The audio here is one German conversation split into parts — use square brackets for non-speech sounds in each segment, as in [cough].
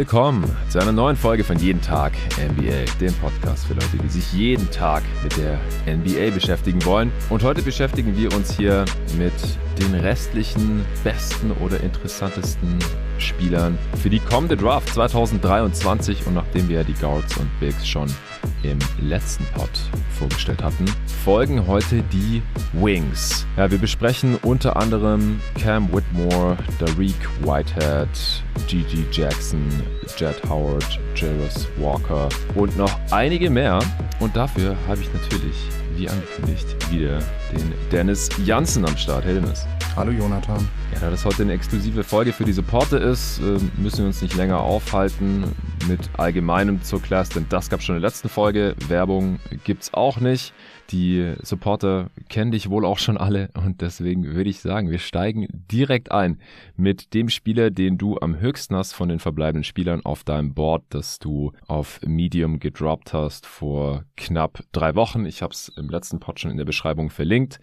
willkommen zu einer neuen Folge von Jeden Tag NBA, dem Podcast für Leute, die sich jeden Tag mit der NBA beschäftigen wollen. Und heute beschäftigen wir uns hier mit den restlichen besten oder interessantesten Spielern für die kommende Draft 2023. Und nachdem wir die Guards und Bigs schon im letzten Pod vorgestellt hatten, folgen heute die Wings. Ja, wir besprechen unter anderem Cam Whitmore, Dariq Whitehead, Gigi Jackson, Jed Howard, Jairus Walker und noch einige mehr. Und dafür habe ich natürlich, wie angekündigt, wieder den Dennis Janssen am Start. Hey Dennis. Hallo Jonathan. Ja, da das heute eine exklusive Folge für die Supporter ist, äh, müssen wir uns nicht länger aufhalten mit allgemeinem zur Class, denn das gab schon in der letzten Folge. Werbung gibt's auch nicht. Die Supporter kennen dich wohl auch schon alle und deswegen würde ich sagen, wir steigen direkt ein mit dem Spieler, den du am höchsten hast von den verbleibenden Spielern auf deinem Board, das du auf Medium gedroppt hast vor knapp drei Wochen. Ich habe es im letzten Pod schon in der Beschreibung verlinkt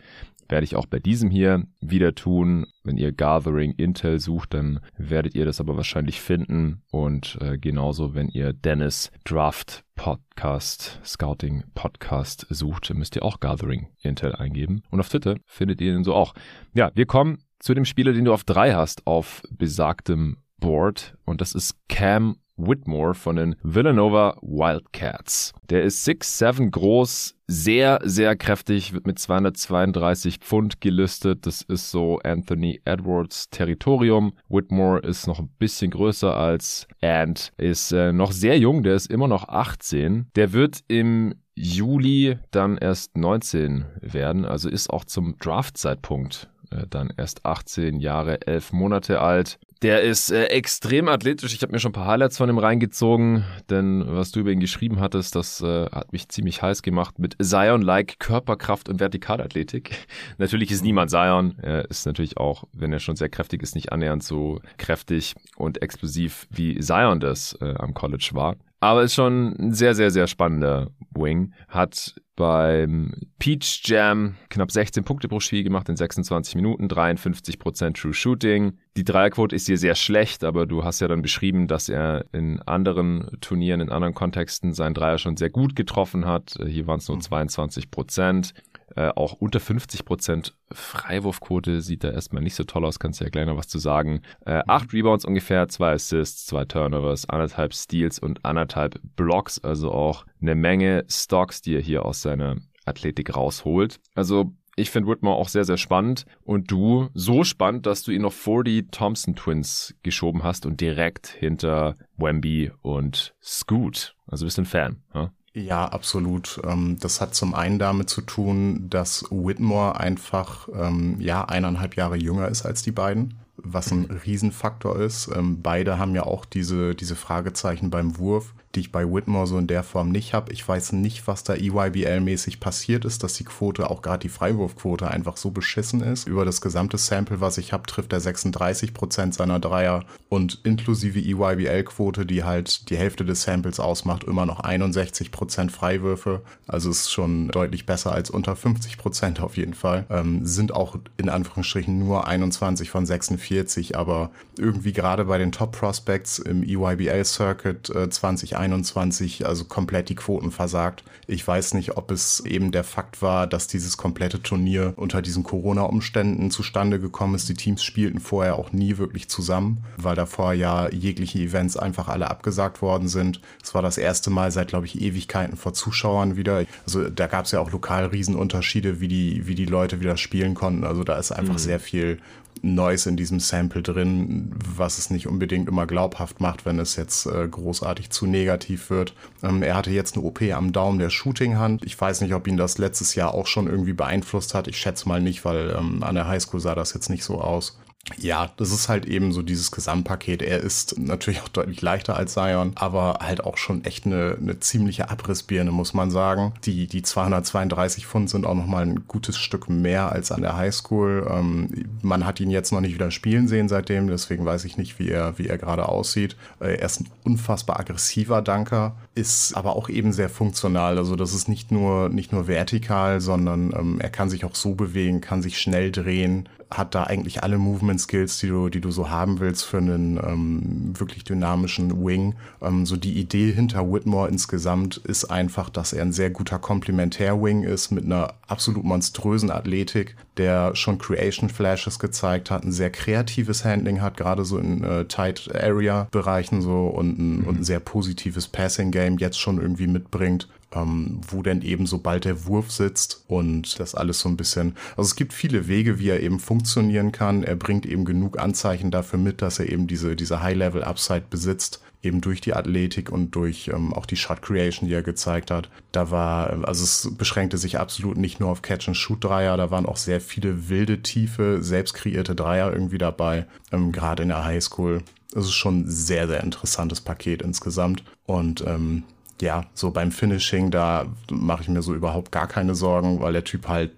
werde ich auch bei diesem hier wieder tun. Wenn ihr Gathering Intel sucht, dann werdet ihr das aber wahrscheinlich finden. Und äh, genauso, wenn ihr Dennis Draft Podcast, Scouting Podcast sucht, müsst ihr auch Gathering Intel eingeben. Und auf Twitter findet ihr ihn so auch. Ja, wir kommen zu dem Spieler, den du auf drei hast, auf besagtem Board. Und das ist Cam Whitmore von den Villanova Wildcats. Der ist 6'7 groß, sehr, sehr kräftig, wird mit 232 Pfund gelistet. Das ist so Anthony Edwards Territorium. Whitmore ist noch ein bisschen größer als Ant, ist äh, noch sehr jung, der ist immer noch 18. Der wird im Juli dann erst 19 werden, also ist auch zum Draft-Zeitpunkt dann erst 18 Jahre, 11 Monate alt. Der ist äh, extrem athletisch. Ich habe mir schon ein paar Highlights von ihm reingezogen, denn was du über ihn geschrieben hattest, das äh, hat mich ziemlich heiß gemacht mit Zion-like Körperkraft und Vertikalathletik. [laughs] natürlich ist niemand Zion. Er ist natürlich auch, wenn er schon sehr kräftig ist, nicht annähernd so kräftig und explosiv wie Zion das äh, am College war. Aber ist schon ein sehr, sehr, sehr spannender Wing. Hat beim Peach Jam knapp 16 Punkte pro Spiel gemacht in 26 Minuten, 53% True Shooting. Die Dreierquote ist hier sehr schlecht, aber du hast ja dann beschrieben, dass er in anderen Turnieren, in anderen Kontexten seinen Dreier schon sehr gut getroffen hat. Hier waren es nur 22%. Äh, auch unter 50% Freiwurfquote sieht da erstmal nicht so toll aus, kannst du ja gleich noch was zu sagen. Äh, acht Rebounds ungefähr, zwei Assists, zwei Turnovers, anderthalb Steals und anderthalb Blocks, also auch eine Menge Stocks, die er hier aus seiner Athletik rausholt. Also ich finde Whitmore auch sehr, sehr spannend. Und du so spannend, dass du ihn noch vor die Thompson Twins geschoben hast und direkt hinter Wemby und Scoot. Also bist du ein Fan, ja? Ja, absolut. Ähm, das hat zum einen damit zu tun, dass Whitmore einfach ähm, ja eineinhalb Jahre jünger ist als die beiden, was ein Riesenfaktor ist. Ähm, beide haben ja auch diese, diese Fragezeichen beim Wurf die ich bei Whitmore so in der Form nicht habe. Ich weiß nicht, was da EYBL-mäßig passiert ist, dass die Quote, auch gerade die Freiwurfquote, einfach so beschissen ist. Über das gesamte Sample, was ich habe, trifft er 36 Prozent seiner Dreier und inklusive EYBL-Quote, die halt die Hälfte des Samples ausmacht, immer noch 61 Prozent Freiwürfe. Also ist schon deutlich besser als unter 50 Prozent auf jeden Fall. Ähm, sind auch in Anführungsstrichen nur 21 von 46, aber irgendwie gerade bei den Top Prospects im EYBL-Circuit äh, 2021 2021 also komplett die Quoten versagt. Ich weiß nicht, ob es eben der Fakt war, dass dieses komplette Turnier unter diesen Corona-Umständen zustande gekommen ist. Die Teams spielten vorher auch nie wirklich zusammen, weil davor ja jegliche Events einfach alle abgesagt worden sind. Es war das erste Mal seit, glaube ich, Ewigkeiten vor Zuschauern wieder. Also da gab es ja auch lokal Riesenunterschiede, wie die, wie die Leute wieder spielen konnten. Also da ist einfach mhm. sehr viel Neues in diesem Sample drin, was es nicht unbedingt immer glaubhaft macht, wenn es jetzt äh, großartig zu negativ wird. Ähm, er hatte jetzt eine OP am Daumen der Shootinghand. Ich weiß nicht, ob ihn das letztes Jahr auch schon irgendwie beeinflusst hat. Ich schätze mal nicht, weil ähm, an der Highschool sah das jetzt nicht so aus ja, das ist halt eben so dieses Gesamtpaket. Er ist natürlich auch deutlich leichter als Zion, aber halt auch schon echt eine, eine ziemliche Abrissbirne, muss man sagen. Die, die 232 Pfund sind auch nochmal ein gutes Stück mehr als an der Highschool. Ähm, man hat ihn jetzt noch nicht wieder spielen sehen seitdem, deswegen weiß ich nicht, wie er, wie er gerade aussieht. Äh, er ist ein unfassbar aggressiver Danker, ist aber auch eben sehr funktional. Also das ist nicht nur, nicht nur vertikal, sondern ähm, er kann sich auch so bewegen, kann sich schnell drehen, hat da eigentlich alle Movement Skills, die du, die du so haben willst für einen ähm, wirklich dynamischen Wing. Ähm, so die Idee hinter Whitmore insgesamt ist einfach, dass er ein sehr guter Komplementär-Wing ist mit einer absolut monströsen Athletik, der schon Creation Flashes gezeigt hat, ein sehr kreatives Handling hat, gerade so in äh, Tight Area Bereichen so und ein, mhm. und ein sehr positives Passing Game jetzt schon irgendwie mitbringt ähm, wo denn eben sobald der Wurf sitzt und das alles so ein bisschen, also es gibt viele Wege, wie er eben funktionieren kann. Er bringt eben genug Anzeichen dafür mit, dass er eben diese, diese High-Level-Upside besitzt, eben durch die Athletik und durch ähm, auch die Shot Creation, die er gezeigt hat. Da war, also es beschränkte sich absolut nicht nur auf Catch-and-Shoot-Dreier, da waren auch sehr viele wilde, tiefe, selbst kreierte Dreier irgendwie dabei, ähm, gerade in der Highschool. Es ist schon ein sehr, sehr interessantes Paket insgesamt. Und ähm, ja, so beim Finishing, da mache ich mir so überhaupt gar keine Sorgen, weil der Typ halt,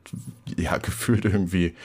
ja, [laughs] gefühlt irgendwie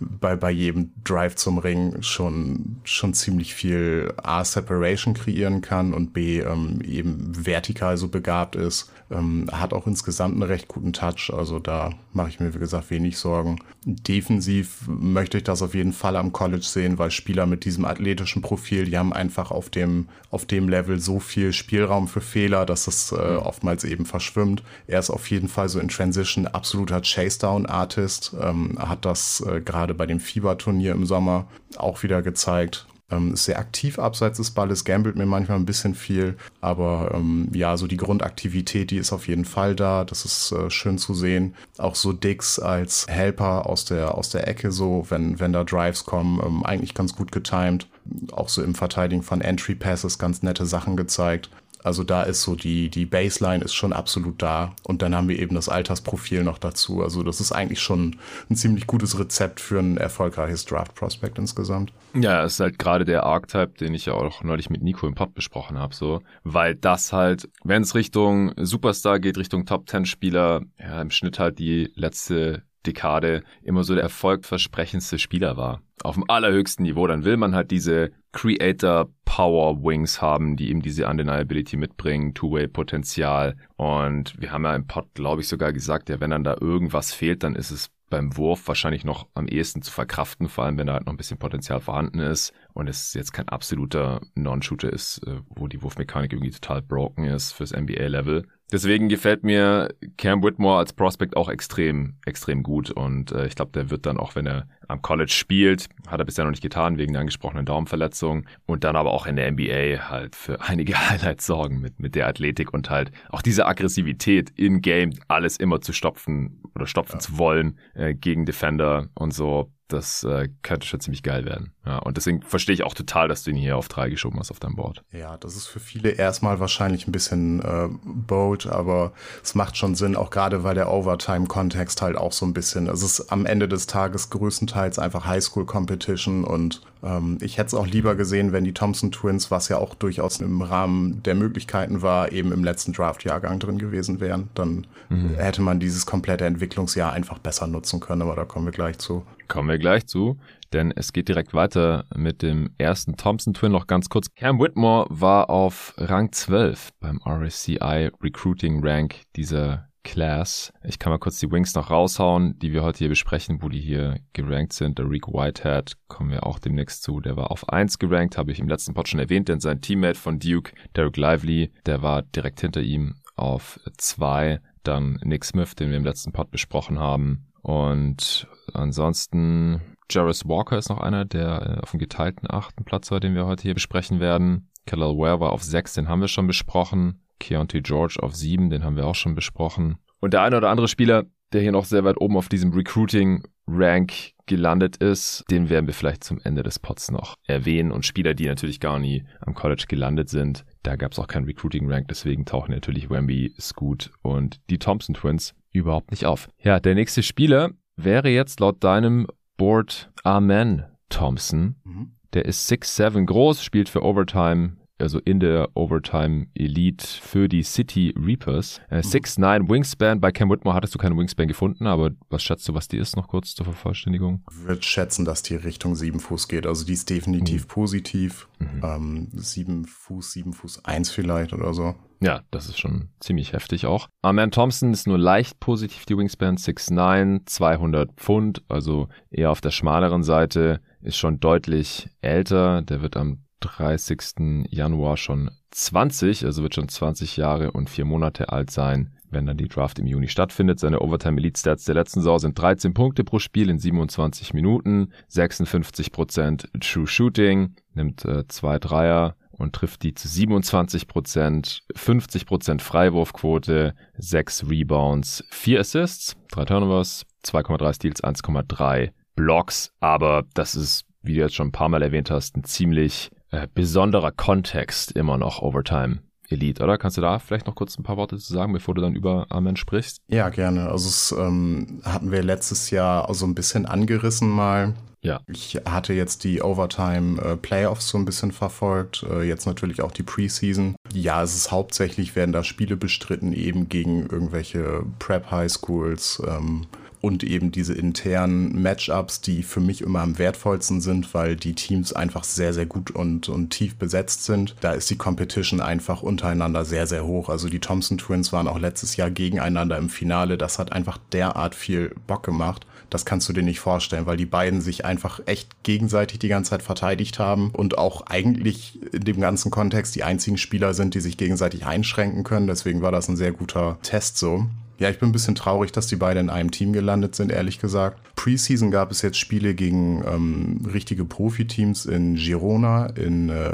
bei, bei jedem Drive zum Ring schon, schon ziemlich viel A, Separation kreieren kann und B, ähm, eben vertikal so begabt ist. Ähm, hat auch insgesamt einen recht guten Touch, also da mache ich mir, wie gesagt, wenig Sorgen. Defensiv möchte ich das auf jeden Fall am College sehen, weil Spieler mit diesem athletischen Profil, die haben einfach auf dem, auf dem Level so viel Spielraum für Fehler, dass das äh, oftmals eben verschwimmt. Er ist auf jeden Fall so in Transition absoluter Chase-Down-Artist, ähm, hat das äh, gerade bei dem Fieberturnier im Sommer auch wieder gezeigt. Ähm, ist sehr aktiv abseits des Balles, gambelt mir manchmal ein bisschen viel, aber ähm, ja, so die Grundaktivität, die ist auf jeden Fall da. Das ist äh, schön zu sehen. Auch so Dix als Helper aus der, aus der Ecke, so, wenn, wenn da Drives kommen, ähm, eigentlich ganz gut getimed. Auch so im Verteidigen von Entry Passes ganz nette Sachen gezeigt. Also da ist so die, die Baseline ist schon absolut da. Und dann haben wir eben das Altersprofil noch dazu. Also das ist eigentlich schon ein ziemlich gutes Rezept für ein erfolgreiches Draft-Prospect insgesamt. Ja, es ist halt gerade der Archetype, den ich ja auch neulich mit Nico im Pod besprochen habe, so. Weil das halt, wenn es Richtung Superstar geht, Richtung Top-10-Spieler, ja, im Schnitt halt die letzte Dekade immer so der erfolgversprechendste Spieler war. Auf dem allerhöchsten Niveau. Dann will man halt diese Creator Power Wings haben, die eben diese Undeniability mitbringen, Two-Way-Potenzial. Und wir haben ja im Pod, glaube ich, sogar gesagt, ja, wenn dann da irgendwas fehlt, dann ist es beim Wurf wahrscheinlich noch am ehesten zu verkraften, vor allem wenn da halt noch ein bisschen Potenzial vorhanden ist und es jetzt kein absoluter Non-Shooter ist, äh, wo die Wurfmechanik irgendwie total broken ist fürs NBA-Level. Deswegen gefällt mir Cam Whitmore als Prospect auch extrem, extrem gut. Und äh, ich glaube, der wird dann auch, wenn er am College spielt, hat er bisher noch nicht getan, wegen der angesprochenen Daumenverletzung. Und dann aber auch in der NBA halt für [laughs] einige Highlights sorgen mit, mit der Athletik und halt auch diese Aggressivität in Game, alles immer zu stopfen oder stopfen ja. zu wollen äh, gegen Defender und so das äh, könnte schon ziemlich geil werden. Ja, und deswegen verstehe ich auch total, dass du ihn hier auf drei geschoben hast auf deinem Board. Ja, das ist für viele erstmal wahrscheinlich ein bisschen äh, bold, aber es macht schon Sinn, auch gerade weil der Overtime-Kontext halt auch so ein bisschen, es ist am Ende des Tages größtenteils einfach Highschool-Competition und ähm, ich hätte es auch lieber gesehen, wenn die Thompson Twins, was ja auch durchaus im Rahmen der Möglichkeiten war, eben im letzten Draft-Jahrgang drin gewesen wären. Dann mhm. hätte man dieses komplette Entwicklungsjahr einfach besser nutzen können, aber da kommen wir gleich zu. Kommen wir gleich zu, denn es geht direkt weiter mit dem ersten Thompson Twin. Noch ganz kurz. Cam Whitmore war auf Rang 12 beim RSCI Recruiting Rank dieser Class. Ich kann mal kurz die Wings noch raushauen, die wir heute hier besprechen, wo die hier gerankt sind. Der Reek Whitehead kommen wir auch demnächst zu. Der war auf 1 gerankt, habe ich im letzten Pod schon erwähnt, denn sein Teammate von Duke, Derek Lively, der war direkt hinter ihm auf 2. Dann Nick Smith, den wir im letzten Pod besprochen haben. Und ansonsten Jarvis Walker ist noch einer, der äh, auf dem geteilten achten Platz war, den wir heute hier besprechen werden. Kellel Ware war auf sechs, den haben wir schon besprochen. Keontae George auf sieben, den haben wir auch schon besprochen. Und der eine oder andere Spieler, der hier noch sehr weit oben auf diesem Recruiting-Rank gelandet ist, den werden wir vielleicht zum Ende des Pots noch erwähnen. Und Spieler, die natürlich gar nie am College gelandet sind, da gab es auch keinen Recruiting-Rank, deswegen tauchen natürlich Wemby, Scoot und die Thompson Twins überhaupt nicht auf. Ja, der nächste Spieler wäre jetzt laut deinem Board Amen Thompson. Mhm. Der ist 6'7 groß, spielt für Overtime also in der Overtime Elite für die City Reapers. Äh, 6'9 Wingspan. Bei Cam Whitmore hattest du keine Wingspan gefunden, aber was schätzt du, was die ist, noch kurz zur Vervollständigung? Ich würde schätzen, dass die Richtung 7 Fuß geht. Also die ist definitiv mhm. positiv. Mhm. Ähm, 7 Fuß, 7 Fuß 1 vielleicht oder so. Ja, das ist schon ziemlich heftig auch. Arman Thompson ist nur leicht positiv, die Wingspan 6'9, 200 Pfund, also eher auf der schmaleren Seite, ist schon deutlich älter. Der wird am 30. Januar schon 20, also wird schon 20 Jahre und 4 Monate alt sein, wenn dann die Draft im Juni stattfindet. Seine Overtime Elite Stats der letzten Saison sind 13 Punkte pro Spiel in 27 Minuten, 56% True Shooting, nimmt äh, zwei Dreier und trifft die zu 27% 50% Freiwurfquote, 6 Rebounds, 4 Assists, 3 Turnovers, 2,3 Steals, 1,3 Blocks. Aber das ist, wie du jetzt schon ein paar Mal erwähnt hast, ein ziemlich äh, besonderer Kontext immer noch Overtime. Elite, oder? Kannst du da vielleicht noch kurz ein paar Worte zu sagen, bevor du dann über Amen sprichst? Ja, gerne. Also es ähm, hatten wir letztes Jahr so ein bisschen angerissen mal. Ja. Ich hatte jetzt die Overtime äh, Playoffs so ein bisschen verfolgt, äh, jetzt natürlich auch die Preseason. Ja, es ist hauptsächlich, werden da Spiele bestritten, eben gegen irgendwelche Prep High Schools, ähm, und eben diese internen Matchups, die für mich immer am wertvollsten sind, weil die Teams einfach sehr, sehr gut und, und tief besetzt sind. Da ist die Competition einfach untereinander sehr, sehr hoch. Also die Thompson Twins waren auch letztes Jahr gegeneinander im Finale. Das hat einfach derart viel Bock gemacht. Das kannst du dir nicht vorstellen, weil die beiden sich einfach echt gegenseitig die ganze Zeit verteidigt haben und auch eigentlich in dem ganzen Kontext die einzigen Spieler sind, die sich gegenseitig einschränken können. Deswegen war das ein sehr guter Test so. Ja, ich bin ein bisschen traurig, dass die beiden in einem Team gelandet sind, ehrlich gesagt. Preseason gab es jetzt Spiele gegen ähm, richtige Profiteams in Girona, in, äh,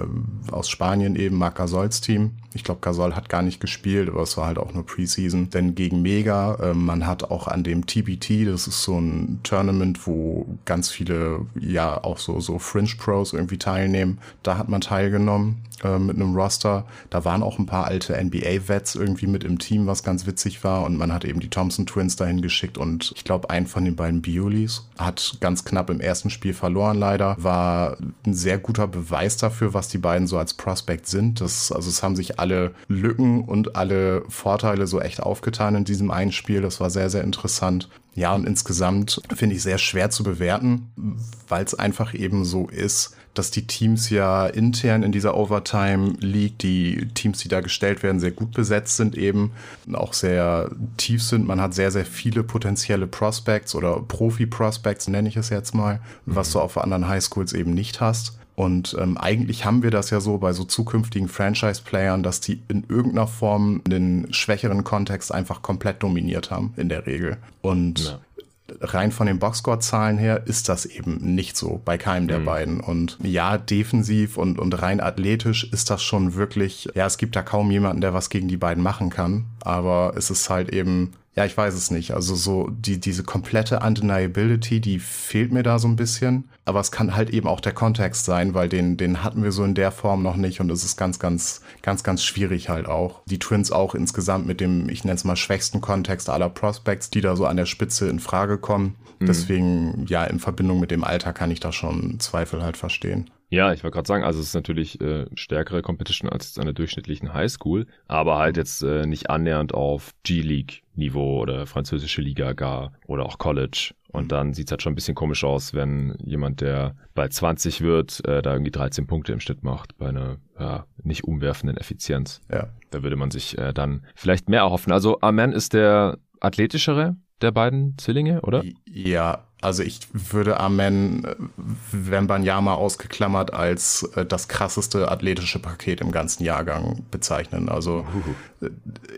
aus Spanien eben, Marc Gasols Team. Ich glaube, Gasol hat gar nicht gespielt, aber es war halt auch nur Preseason. Denn gegen Mega, äh, man hat auch an dem TBT, das ist so ein Tournament, wo ganz viele, ja, auch so, so Fringe Pros irgendwie teilnehmen. Da hat man teilgenommen äh, mit einem Roster. Da waren auch ein paar alte NBA-Vets irgendwie mit im Team, was ganz witzig war. Und man hat eben die Thompson Twins dahin geschickt. Und ich glaube, ein von den beiden Biolis hat ganz knapp im ersten Spiel verloren leider. War ein sehr guter Beweis dafür, was die beiden so als Prospect sind. Das, also es haben sich alle Lücken und alle Vorteile so echt aufgetan in diesem einen Spiel. Das war sehr, sehr interessant. Ja, und insgesamt finde ich sehr schwer zu bewerten, weil es einfach eben so ist, dass die Teams ja intern in dieser Overtime League, die Teams, die da gestellt werden, sehr gut besetzt sind eben, auch sehr tief sind. Man hat sehr, sehr viele potenzielle Prospects oder Profi-Prospects, nenne ich es jetzt mal, was du auf anderen Highschools eben nicht hast. Und ähm, eigentlich haben wir das ja so bei so zukünftigen Franchise-Playern, dass die in irgendeiner Form einen schwächeren Kontext einfach komplett dominiert haben, in der Regel. Und ja rein von den Boxscore-Zahlen her ist das eben nicht so bei keinem der mhm. beiden. Und ja, defensiv und, und rein athletisch ist das schon wirklich, ja, es gibt da kaum jemanden, der was gegen die beiden machen kann. Aber es ist halt eben ja, ich weiß es nicht. Also so die, diese komplette Undeniability, die fehlt mir da so ein bisschen. Aber es kann halt eben auch der Kontext sein, weil den, den hatten wir so in der Form noch nicht und es ist ganz, ganz, ganz, ganz schwierig halt auch. Die Twins auch insgesamt mit dem, ich nenne es mal, schwächsten Kontext aller Prospects, die da so an der Spitze in Frage kommen. Mhm. Deswegen, ja, in Verbindung mit dem Alter kann ich da schon Zweifel halt verstehen. Ja, ich wollte gerade sagen, also es ist natürlich äh, stärkere Competition als an der durchschnittlichen Highschool, aber halt jetzt äh, nicht annähernd auf G-League-Niveau oder französische Liga gar oder auch College. Und mhm. dann sieht's halt schon ein bisschen komisch aus, wenn jemand, der bald 20 wird, äh, da irgendwie 13 Punkte im Schnitt macht bei einer ja, nicht umwerfenden Effizienz. Ja. Da würde man sich äh, dann vielleicht mehr erhoffen. Also Amen ist der athletischere der beiden Zwillinge, oder? Ja, also ich würde Amen äh, Wembanyama ausgeklammert als äh, das krasseste athletische Paket im ganzen Jahrgang bezeichnen. Also uh.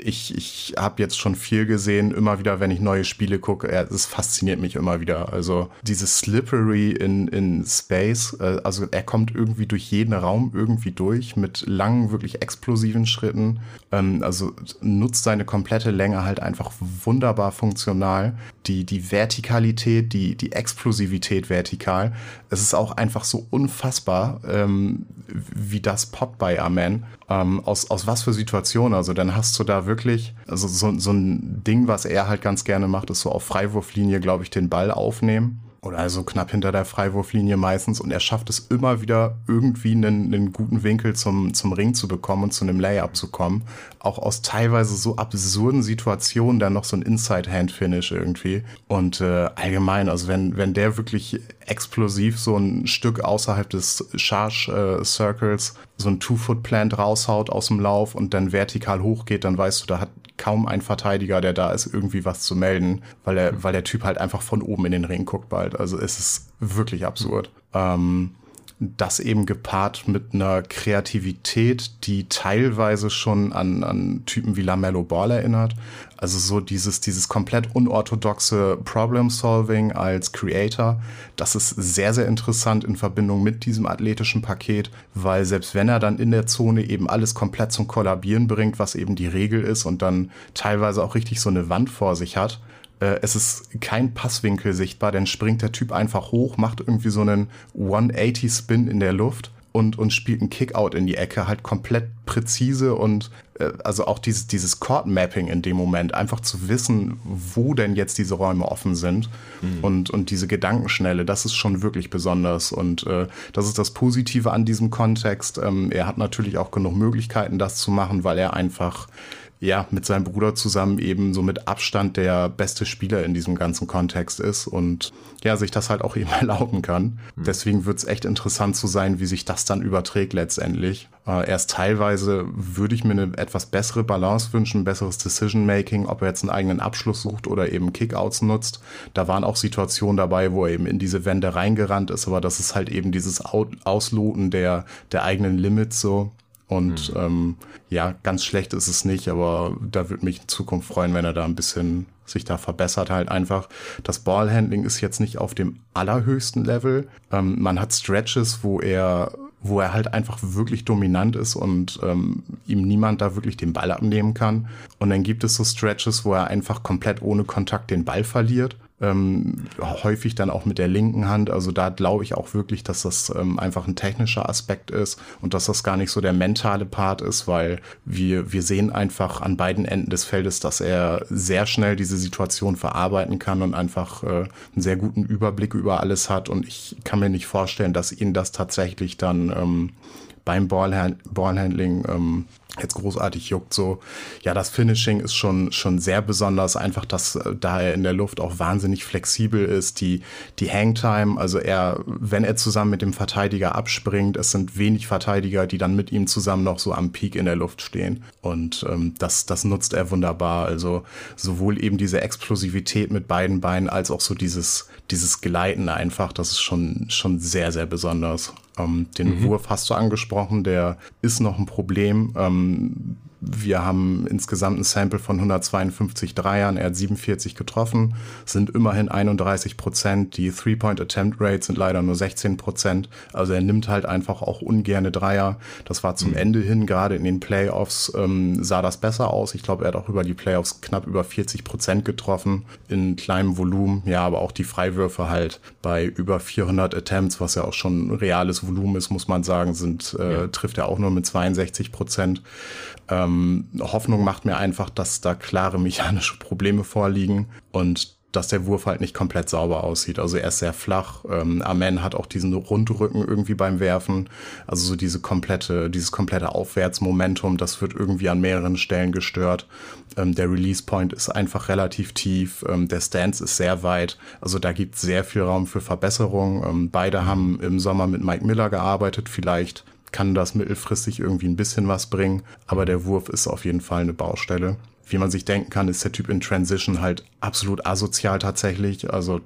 ich, ich habe jetzt schon viel gesehen, immer wieder, wenn ich neue Spiele gucke, es fasziniert mich immer wieder. Also dieses Slippery in, in Space, äh, also er kommt irgendwie durch jeden Raum irgendwie durch mit langen, wirklich explosiven Schritten. Ähm, also nutzt seine komplette Länge halt einfach wunderbar funktional. Die, die Vertikalität, die die, Explosivität vertikal. Es ist auch einfach so unfassbar, ähm, wie das poppt bei Amen. Ähm, aus, aus was für Situationen. Also dann hast du da wirklich, also so, so ein Ding, was er halt ganz gerne macht, ist so auf Freiwurflinie, glaube ich, den Ball aufnehmen oder also knapp hinter der Freiwurflinie meistens und er schafft es immer wieder irgendwie einen, einen guten Winkel zum, zum Ring zu bekommen und zu einem Layup zu kommen. Auch aus teilweise so absurden Situationen dann noch so ein Inside-Hand-Finish irgendwie. Und äh, allgemein, also wenn, wenn der wirklich explosiv so ein Stück außerhalb des Charge-Circles äh, so ein Two-Foot-Plant raushaut aus dem Lauf und dann vertikal hochgeht, dann weißt du, da hat kaum ein Verteidiger, der da ist, irgendwie was zu melden, weil er, weil der Typ halt einfach von oben in den Ring guckt bald. Also es ist wirklich absurd. Ähm, das eben gepaart mit einer Kreativität, die teilweise schon an, an Typen wie Lamello Ball erinnert. Also so dieses, dieses komplett unorthodoxe Problem-Solving als Creator, das ist sehr, sehr interessant in Verbindung mit diesem athletischen Paket, weil selbst wenn er dann in der Zone eben alles komplett zum Kollabieren bringt, was eben die Regel ist und dann teilweise auch richtig so eine Wand vor sich hat, es ist kein Passwinkel sichtbar, dann springt der Typ einfach hoch, macht irgendwie so einen 180-Spin in der Luft und, und spielt einen Kickout in die Ecke, halt komplett präzise und äh, also auch dieses, dieses Chord-Mapping in dem Moment, einfach zu wissen, wo denn jetzt diese Räume offen sind mhm. und, und diese Gedankenschnelle, das ist schon wirklich besonders und äh, das ist das Positive an diesem Kontext. Ähm, er hat natürlich auch genug Möglichkeiten, das zu machen, weil er einfach ja, mit seinem Bruder zusammen eben so mit Abstand der beste Spieler in diesem ganzen Kontext ist und ja, sich das halt auch [laughs] eben erlauben kann. Mhm. Deswegen wird es echt interessant zu sein, wie sich das dann überträgt letztendlich. Äh, erst teilweise würde ich mir eine etwas bessere Balance wünschen, ein besseres Decision-Making, ob er jetzt einen eigenen Abschluss sucht oder eben Kickouts nutzt. Da waren auch Situationen dabei, wo er eben in diese Wände reingerannt ist, aber das ist halt eben dieses Ausloten der, der eigenen Limits so. Und mhm. ähm, ja, ganz schlecht ist es nicht, aber da würde mich in Zukunft freuen, wenn er da ein bisschen sich da verbessert halt einfach. Das Ballhandling ist jetzt nicht auf dem allerhöchsten Level. Ähm, man hat Stretches, wo er wo er halt einfach wirklich dominant ist und ähm, ihm niemand da wirklich den Ball abnehmen kann. Und dann gibt es so Stretches, wo er einfach komplett ohne Kontakt den Ball verliert ähm, häufig dann auch mit der linken Hand. Also da glaube ich auch wirklich, dass das ähm, einfach ein technischer Aspekt ist und dass das gar nicht so der mentale Part ist, weil wir, wir sehen einfach an beiden Enden des Feldes, dass er sehr schnell diese Situation verarbeiten kann und einfach äh, einen sehr guten Überblick über alles hat. Und ich kann mir nicht vorstellen, dass ihn das tatsächlich dann ähm, beim Ballhand Ballhandling ähm, jetzt großartig juckt. So, ja, das Finishing ist schon, schon sehr besonders, einfach, dass äh, da er in der Luft auch wahnsinnig flexibel ist. Die, die Hangtime, also er, wenn er zusammen mit dem Verteidiger abspringt, es sind wenig Verteidiger, die dann mit ihm zusammen noch so am Peak in der Luft stehen. Und ähm, das, das nutzt er wunderbar. Also sowohl eben diese Explosivität mit beiden Beinen als auch so dieses, dieses Gleiten einfach, das ist schon, schon sehr, sehr besonders. Ähm, den mhm. Wurf hast du angesprochen, der ist noch ein Problem. Ähm, wir haben insgesamt ein Sample von 152 Dreiern. Er hat 47 getroffen, sind immerhin 31 Prozent. Die Three-Point-Attempt-Rate sind leider nur 16 Prozent. Also er nimmt halt einfach auch ungerne Dreier. Das war zum mhm. Ende hin, gerade in den Playoffs, ähm, sah das besser aus. Ich glaube, er hat auch über die Playoffs knapp über 40 Prozent getroffen in kleinem Volumen. Ja, aber auch die Freiwürfe halt bei über 400 Attempts, was ja auch schon reales Volumen ist, muss man sagen, sind, äh, ja. trifft er auch nur mit 62 Prozent. Ähm, Hoffnung macht mir einfach, dass da klare mechanische Probleme vorliegen und dass der Wurf halt nicht komplett sauber aussieht. Also er ist sehr flach. Ähm, Amen hat auch diesen Rundrücken irgendwie beim Werfen. Also so diese komplette, dieses komplette Aufwärtsmomentum, das wird irgendwie an mehreren Stellen gestört. Ähm, der Release Point ist einfach relativ tief. Ähm, der Stance ist sehr weit. Also da gibt es sehr viel Raum für Verbesserung. Ähm, beide haben im Sommer mit Mike Miller gearbeitet. Vielleicht kann das mittelfristig irgendwie ein bisschen was bringen, aber der Wurf ist auf jeden Fall eine Baustelle. Wie man sich denken kann, ist der Typ in Transition halt absolut asozial tatsächlich. Also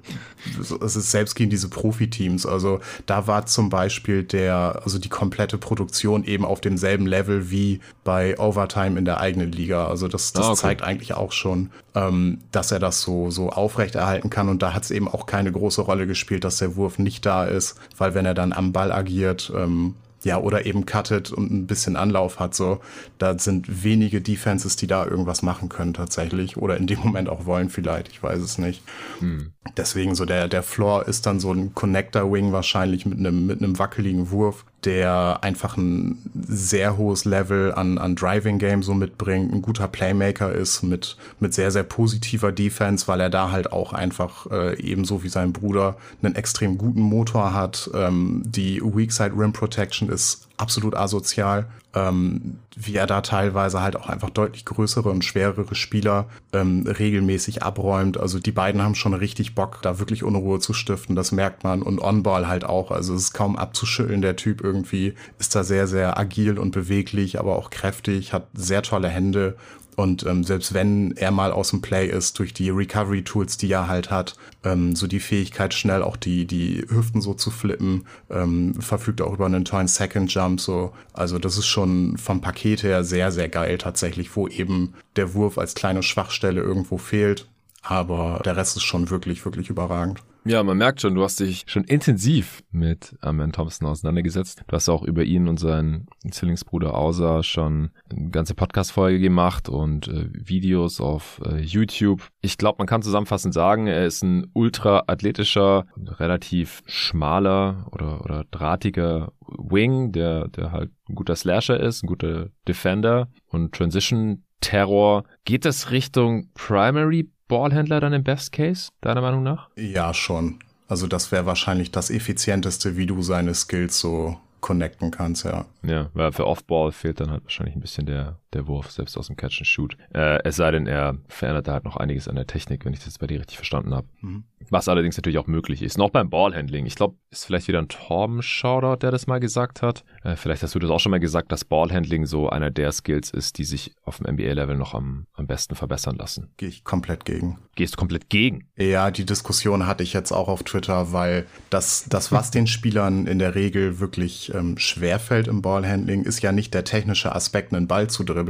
es ist selbst gegen diese Profiteams. Also da war zum Beispiel der, also die komplette Produktion eben auf demselben Level wie bei Overtime in der eigenen Liga. Also das, das ah, okay. zeigt eigentlich auch schon, ähm, dass er das so, so aufrechterhalten kann. Und da hat es eben auch keine große Rolle gespielt, dass der Wurf nicht da ist, weil wenn er dann am Ball agiert, ähm, ja, oder eben cuttet und ein bisschen Anlauf hat, so. Da sind wenige Defenses, die da irgendwas machen können tatsächlich. Oder in dem Moment auch wollen vielleicht, ich weiß es nicht. Hm. Deswegen so der, der Floor ist dann so ein Connector-Wing wahrscheinlich mit einem, mit einem wackeligen Wurf, der einfach ein sehr hohes Level an, an Driving Game so mitbringt, ein guter Playmaker ist mit, mit sehr, sehr positiver Defense, weil er da halt auch einfach äh, ebenso wie sein Bruder einen extrem guten Motor hat. Ähm, die Weak Side Rim Protection ist absolut asozial, ähm, wie er da teilweise halt auch einfach deutlich größere und schwerere Spieler ähm, regelmäßig abräumt. Also die beiden haben schon richtig Bock, da wirklich Unruhe zu stiften, das merkt man. Und On-Ball halt auch, also es ist kaum abzuschütteln, der Typ irgendwie ist da sehr, sehr agil und beweglich, aber auch kräftig, hat sehr tolle Hände und ähm, selbst wenn er mal aus dem Play ist, durch die Recovery-Tools, die er halt hat, ähm, so die Fähigkeit, schnell auch die, die Hüften so zu flippen, ähm, verfügt auch über einen tollen Second Jump. So. Also das ist schon vom Paket her sehr, sehr geil tatsächlich, wo eben der Wurf als kleine Schwachstelle irgendwo fehlt. Aber der Rest ist schon wirklich, wirklich überragend. Ja, man merkt schon, du hast dich schon intensiv mit Armin Thompson auseinandergesetzt. Du hast auch über ihn und seinen Zwillingsbruder Ausa schon eine ganze Podcast-Folge gemacht und äh, Videos auf äh, YouTube. Ich glaube, man kann zusammenfassend sagen, er ist ein ultra athletischer, relativ schmaler oder, oder drahtiger Wing, der, der halt ein guter Slasher ist, ein guter Defender und Transition Terror. Geht das Richtung Primary Ballhändler dann im Best Case, deiner Meinung nach? Ja, schon. Also das wäre wahrscheinlich das effizienteste, wie du seine Skills so connecten kannst, ja. Ja, weil für Offball fehlt dann halt wahrscheinlich ein bisschen der, der Wurf, selbst aus dem Catch and Shoot. Äh, es sei denn, er verändert da halt noch einiges an der Technik, wenn ich das bei dir richtig verstanden habe. Mhm. Was allerdings natürlich auch möglich ist. Noch beim Ballhandling. Ich glaube, ist vielleicht wieder ein Torben-Shoutout, der das mal gesagt hat. Äh, vielleicht hast du das auch schon mal gesagt, dass Ballhandling so einer der Skills ist, die sich auf dem NBA-Level noch am, am besten verbessern lassen. Gehe ich komplett gegen. Gehst du komplett gegen? Ja, die Diskussion hatte ich jetzt auch auf Twitter, weil das, das was den Spielern in der Regel wirklich ähm, schwerfällt im Ballhandling, ist ja nicht der technische Aspekt, einen Ball zu dribbeln,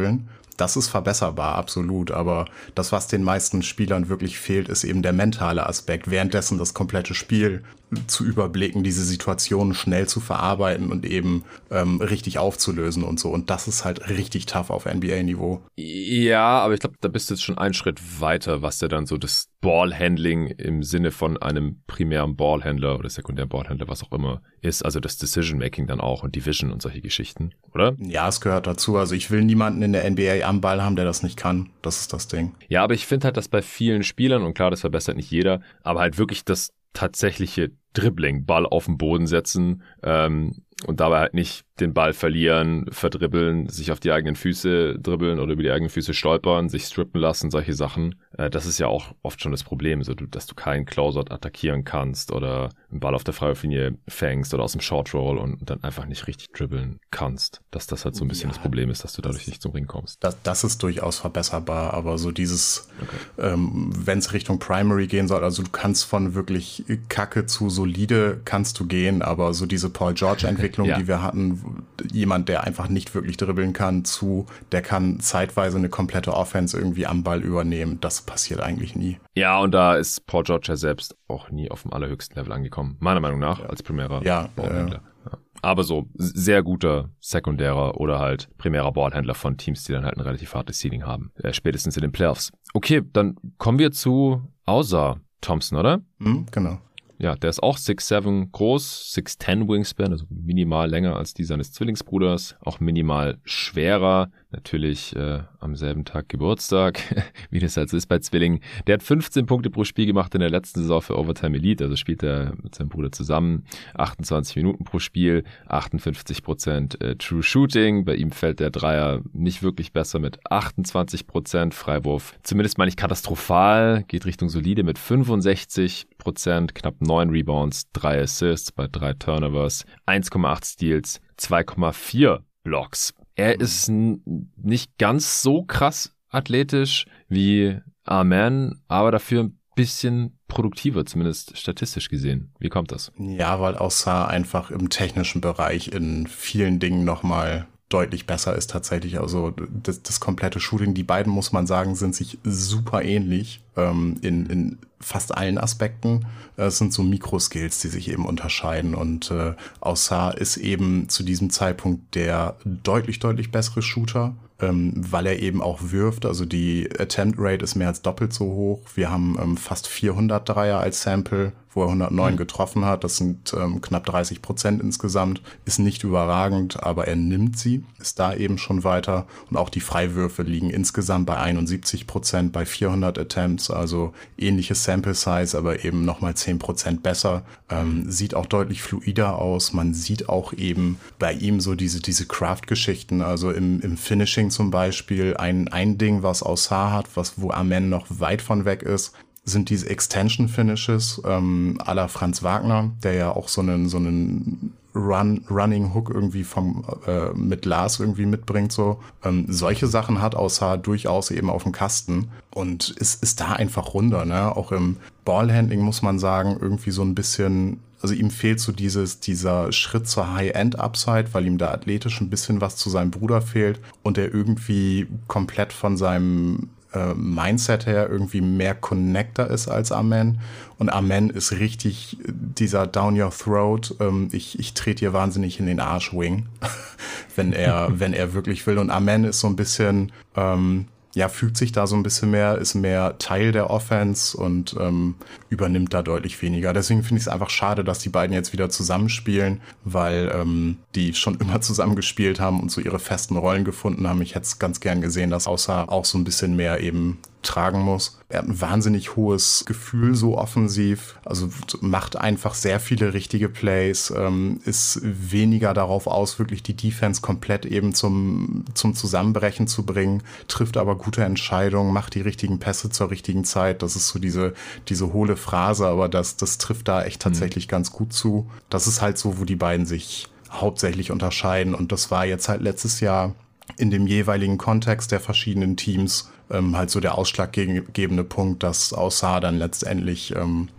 das ist verbesserbar, absolut. Aber das, was den meisten Spielern wirklich fehlt, ist eben der mentale Aspekt. Währenddessen das komplette Spiel zu überblicken, diese Situationen schnell zu verarbeiten und eben ähm, richtig aufzulösen und so. Und das ist halt richtig tough auf NBA-Niveau. Ja, aber ich glaube, da bist du jetzt schon einen Schritt weiter, was ja dann so das Ballhandling im Sinne von einem primären Ballhändler oder sekundären Ballhändler, was auch immer, ist. Also das Decision-Making dann auch und Division und solche Geschichten, oder? Ja, es gehört dazu. Also ich will niemanden in der NBA am Ball haben, der das nicht kann. Das ist das Ding. Ja, aber ich finde halt, dass bei vielen Spielern, und klar, das verbessert nicht jeder, aber halt wirklich das tatsächliche Dribbling, Ball auf den Boden setzen ähm, und dabei halt nicht den Ball verlieren, verdribbeln, sich auf die eigenen Füße dribbeln oder über die eigenen Füße stolpern, sich strippen lassen, solche Sachen. Äh, das ist ja auch oft schon das Problem, so dass du keinen Closeout attackieren kannst oder einen Ball auf der Freiwurflinie fängst oder aus dem Short Roll und dann einfach nicht richtig dribbeln kannst. Dass das halt so ein bisschen ja, das Problem ist, dass du dadurch nicht zum Ring kommst. Das, das ist durchaus verbesserbar, aber so dieses, okay. ähm, wenn es Richtung Primary gehen soll, also du kannst von wirklich Kacke zu solide kannst du gehen, aber so diese Paul George Entwicklung, [laughs] ja. die wir hatten, jemand, der einfach nicht wirklich dribbeln kann, zu, der kann zeitweise eine komplette Offense irgendwie am Ball übernehmen. Das passiert eigentlich nie. Ja, und da ist Paul George ja selbst auch nie auf dem allerhöchsten Level angekommen. Meiner Meinung nach, als primärer ja, Ballhändler. Äh, ja. Aber so sehr guter sekundärer oder halt primärer Ballhändler von Teams, die dann halt ein relativ hartes Seeding haben. Äh, spätestens in den Playoffs. Okay, dann kommen wir zu Außer Thompson, oder? Mhm, genau. Ja, der ist auch 6'7 groß, 6'10 Wingspan, also minimal länger als die seines Zwillingsbruders, auch minimal schwerer, natürlich äh, am selben Tag Geburtstag, [laughs] wie das halt ist bei Zwillingen. Der hat 15 Punkte pro Spiel gemacht in der letzten Saison für Overtime Elite, also spielt er mit seinem Bruder zusammen, 28 Minuten pro Spiel, 58 Prozent äh, True Shooting, bei ihm fällt der Dreier nicht wirklich besser mit 28 Prozent, Freiwurf zumindest mal nicht katastrophal, geht Richtung solide mit 65 Prozent, knapp 9 Rebounds, 3 Assists bei 3 Turnovers, 1,8 Steals, 2,4 Blocks. Er ist nicht ganz so krass athletisch wie Amen, aber dafür ein bisschen produktiver, zumindest statistisch gesehen. Wie kommt das? Ja, weil Aussah einfach im technischen Bereich in vielen Dingen nochmal deutlich besser ist tatsächlich. Also das, das komplette Shooting, die beiden, muss man sagen, sind sich super ähnlich ähm, in, in fast allen Aspekten. Es sind so Mikroskills, die sich eben unterscheiden. Und äh, Aussar ist eben zu diesem Zeitpunkt der deutlich, deutlich bessere Shooter. Ähm, weil er eben auch wirft. Also die Attempt Rate ist mehr als doppelt so hoch. Wir haben ähm, fast 400 Dreier als Sample wo er 109 mhm. getroffen hat. Das sind ähm, knapp 30 Prozent insgesamt. Ist nicht überragend, aber er nimmt sie, ist da eben schon weiter. Und auch die Freiwürfe liegen insgesamt bei 71 Prozent bei 400 Attempts, also ähnliches Sample Size, aber eben nochmal 10 Prozent besser. Ähm, sieht auch deutlich fluider aus. Man sieht auch eben bei ihm so diese, diese Craft-Geschichten, also im, im Finishing zum Beispiel ein, ein Ding, was Aussar hat, was, wo Amen noch weit von weg ist, sind diese Extension Finishes ähm, à la Franz Wagner, der ja auch so einen so einen Run, Running Hook irgendwie vom äh, mit Lars irgendwie mitbringt so. Ähm, solche Sachen hat außer durchaus eben auf dem Kasten und ist ist da einfach runter, ne? Auch im Ballhandling muss man sagen, irgendwie so ein bisschen also ihm fehlt so dieses, dieser Schritt zur High-End-Upside, weil ihm da athletisch ein bisschen was zu seinem Bruder fehlt und er irgendwie komplett von seinem äh, Mindset her irgendwie mehr Connector ist als Amen. Und Amen ist richtig dieser Down Your Throat. Ähm, ich ich trete hier wahnsinnig in den Arschwing, [laughs] wenn er, [laughs] wenn er wirklich will. Und Amen ist so ein bisschen, ähm, ja, fügt sich da so ein bisschen mehr, ist mehr Teil der Offense und ähm, übernimmt da deutlich weniger. Deswegen finde ich es einfach schade, dass die beiden jetzt wieder zusammenspielen, weil ähm, die schon [laughs] immer zusammengespielt haben und so ihre festen Rollen gefunden haben. Ich hätte es ganz gern gesehen, dass außer auch so ein bisschen mehr eben tragen muss. Er hat ein wahnsinnig hohes Gefühl so offensiv, also macht einfach sehr viele richtige Plays, ähm, ist weniger darauf aus, wirklich die Defense komplett eben zum, zum Zusammenbrechen zu bringen, trifft aber gute Entscheidungen, macht die richtigen Pässe zur richtigen Zeit. Das ist so diese, diese hohle Phrase, aber das, das trifft da echt mhm. tatsächlich mhm. ganz gut zu. Das ist halt so, wo die beiden sich hauptsächlich unterscheiden und das war jetzt halt letztes Jahr in dem jeweiligen Kontext der verschiedenen Teams ähm, halt so der ausschlaggebende Punkt, dass Aussar dann letztendlich ähm,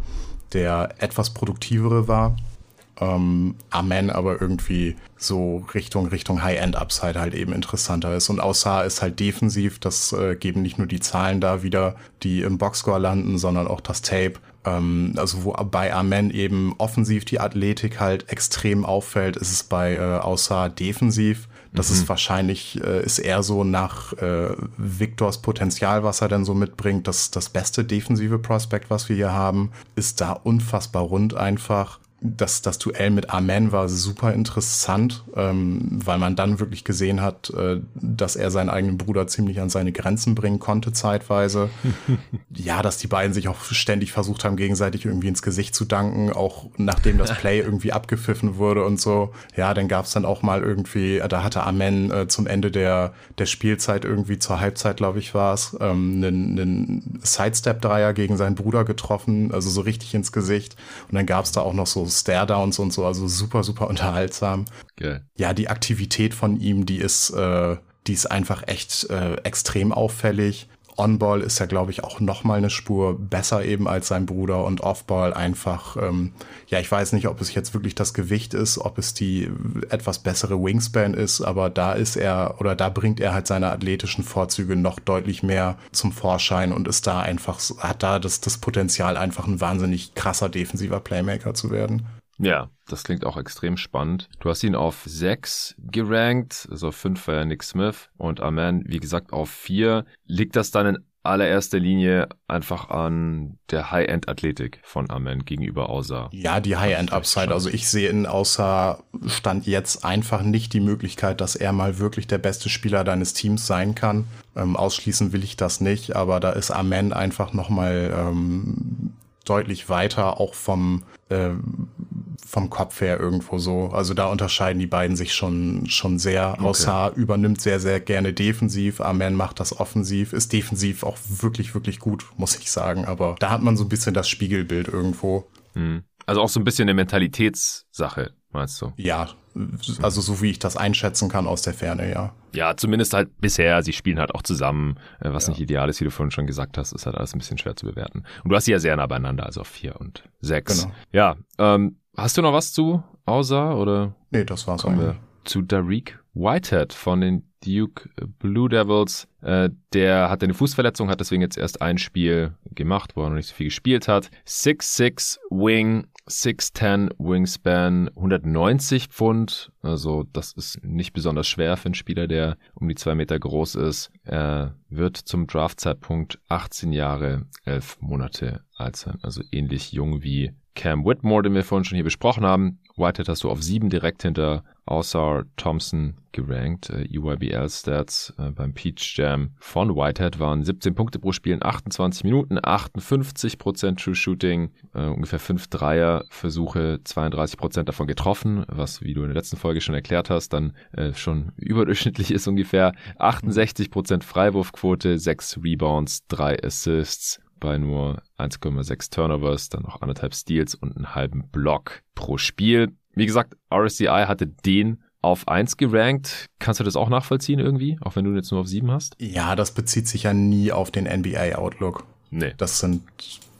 der etwas produktivere war. Ähm, Amen aber irgendwie so Richtung Richtung High-End-Upside halt eben interessanter ist. Und Aussar ist halt defensiv, das äh, geben nicht nur die Zahlen da wieder, die im Boxscore landen, sondern auch das Tape. Ähm, also wo bei Amen eben offensiv die Athletik halt extrem auffällt, ist es bei äh, Aussar defensiv das mhm. ist wahrscheinlich, äh, ist eher so nach äh, Victors Potenzial, was er denn so mitbringt. Das, das beste defensive Prospect, was wir hier haben, ist da unfassbar rund einfach das, das Duell mit Amen war super interessant, ähm, weil man dann wirklich gesehen hat, äh, dass er seinen eigenen Bruder ziemlich an seine Grenzen bringen konnte zeitweise. [laughs] ja, dass die beiden sich auch ständig versucht haben, gegenseitig irgendwie ins Gesicht zu danken, auch nachdem das Play [laughs] irgendwie abgepfiffen wurde und so. Ja, dann gab's dann auch mal irgendwie, äh, da hatte Amen äh, zum Ende der, der Spielzeit irgendwie zur Halbzeit, glaube ich, war es, ähm, einen, einen Sidestep-Dreier gegen seinen Bruder getroffen, also so richtig ins Gesicht. Und dann gab's da auch noch so Stare-Downs und so, also super, super [laughs] unterhaltsam. Geil. Ja, die Aktivität von ihm, die ist, äh, die ist einfach echt äh, extrem auffällig. On-Ball ist ja, glaube ich, auch noch mal eine Spur besser eben als sein Bruder und Off-Ball einfach, ähm, ja, ich weiß nicht, ob es jetzt wirklich das Gewicht ist, ob es die etwas bessere Wingspan ist, aber da ist er oder da bringt er halt seine athletischen Vorzüge noch deutlich mehr zum Vorschein und ist da einfach, hat da das, das Potenzial, einfach ein wahnsinnig krasser defensiver Playmaker zu werden. Ja, das klingt auch extrem spannend. Du hast ihn auf 6 gerankt, also 5 war ja Nick Smith und Amen, wie gesagt, auf 4. Liegt das dann in allererster Linie einfach an der High-End-Athletik von Amen gegenüber Außer. Ja, die High-End-Upside. Also ich sehe in Außer Stand jetzt einfach nicht die Möglichkeit, dass er mal wirklich der beste Spieler deines Teams sein kann. Ähm, ausschließen will ich das nicht, aber da ist Amen einfach nochmal ähm, deutlich weiter, auch vom, äh, vom Kopf her irgendwo so. Also da unterscheiden die beiden sich schon, schon sehr. Okay. Außer übernimmt sehr, sehr gerne defensiv. Amen macht das offensiv, ist defensiv auch wirklich, wirklich gut, muss ich sagen. Aber da hat man so ein bisschen das Spiegelbild irgendwo. Hm. Also auch so ein bisschen eine Mentalitätssache, meinst du? Ja, also so wie ich das einschätzen kann aus der Ferne, ja. Ja, zumindest halt bisher. Sie spielen halt auch zusammen, äh, was ja. nicht ideal ist, wie du vorhin schon gesagt hast, ist halt alles ein bisschen schwer zu bewerten. Und du hast sie ja sehr nah beieinander, also auf vier und sechs. Genau. Ja, ähm, hast du noch was zu Außer oder? Nee, das war's Kommen wir zu Darik Whitehead von den Duke Blue Devils. Äh, der hatte eine Fußverletzung, hat deswegen jetzt erst ein Spiel gemacht, wo er noch nicht so viel gespielt hat. 6'6 Wing, 6'10 Wingspan, 190 Pfund. Also das ist nicht besonders schwer für einen Spieler, der um die zwei Meter groß ist. Er wird zum Draftzeitpunkt 18 Jahre, 11 Monate alt sein. Also ähnlich jung wie Cam Whitmore, den wir vorhin schon hier besprochen haben. Whitehead hast du auf sieben direkt hinter Außer Thompson gerankt. Äh, EYBL-Stats äh, beim Peach Jam von Whitehead waren 17 Punkte pro Spiel in 28 Minuten, 58% True Shooting, äh, ungefähr 5 Dreier-Versuche, 32% davon getroffen, was, wie du in der letzten Folge schon erklärt hast, dann äh, schon [laughs] überdurchschnittlich ist ungefähr. 68% Freiwurfquote, 6 Rebounds, 3 Assists, bei nur 1,6 Turnovers, dann noch anderthalb Steals und einen halben Block pro Spiel. Wie gesagt, RSCI hatte den auf 1 gerankt. Kannst du das auch nachvollziehen irgendwie, auch wenn du jetzt nur auf 7 hast? Ja, das bezieht sich ja nie auf den NBA-Outlook. Nee. Das sind,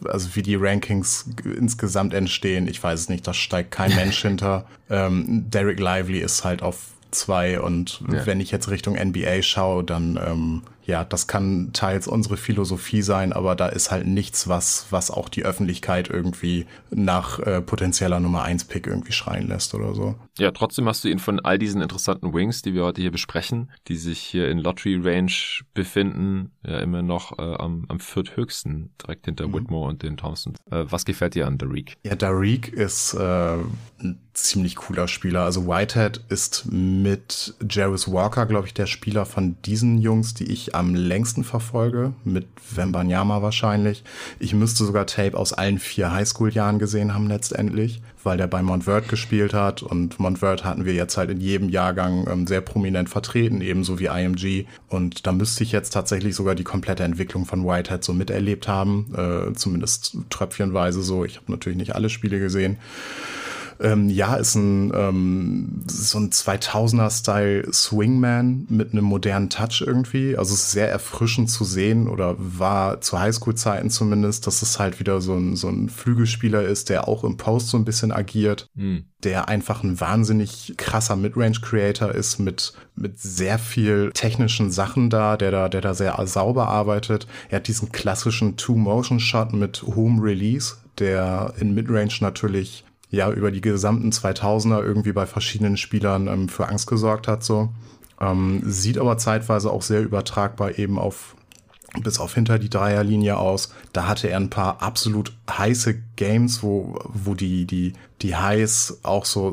also wie die Rankings insgesamt entstehen, ich weiß es nicht, da steigt kein [laughs] Mensch hinter. Ähm, Derek Lively ist halt auf 2 und ja. wenn ich jetzt Richtung NBA schaue, dann ähm, ja, das kann teils unsere Philosophie sein, aber da ist halt nichts, was, was auch die Öffentlichkeit irgendwie nach äh, potenzieller Nummer 1 Pick irgendwie schreien lässt oder so. Ja, trotzdem hast du ihn von all diesen interessanten Wings, die wir heute hier besprechen, die sich hier in Lottery Range befinden, ja immer noch äh, am, am vierthöchsten, direkt hinter mhm. Whitmore und den Thompson. Äh, was gefällt dir an Darik? Ja, Darik ist äh, ein ziemlich cooler Spieler. Also Whitehead ist mit Jarvis Walker, glaube ich, der Spieler von diesen Jungs, die ich am längsten verfolge, mit Wembanyama wahrscheinlich. Ich müsste sogar Tape aus allen vier Highschool-Jahren gesehen haben letztendlich, weil der bei Montverde gespielt hat und Montverde hatten wir jetzt halt in jedem Jahrgang ähm, sehr prominent vertreten, ebenso wie IMG. Und da müsste ich jetzt tatsächlich sogar die komplette Entwicklung von Whitehead so miterlebt haben, äh, zumindest tröpfchenweise so. Ich habe natürlich nicht alle Spiele gesehen. Ähm, ja, ist ein ähm, so ein 2000er-Style Swingman mit einem modernen Touch irgendwie. Also es ist sehr erfrischend zu sehen oder war zu Highschool-Zeiten zumindest, dass es halt wieder so ein, so ein Flügelspieler ist, der auch im Post so ein bisschen agiert. Mhm. Der einfach ein wahnsinnig krasser Midrange-Creator ist mit, mit sehr viel technischen Sachen da, der da, der da sehr sauber arbeitet. Er hat diesen klassischen Two-Motion-Shot mit hohem Release, der in Midrange natürlich ja über die gesamten 2000er irgendwie bei verschiedenen Spielern ähm, für Angst gesorgt hat. So ähm, sieht aber zeitweise auch sehr übertragbar eben auf bis auf hinter die Dreierlinie aus. Da hatte er ein paar absolut heiße Games, wo, wo die, die, die Highs auch so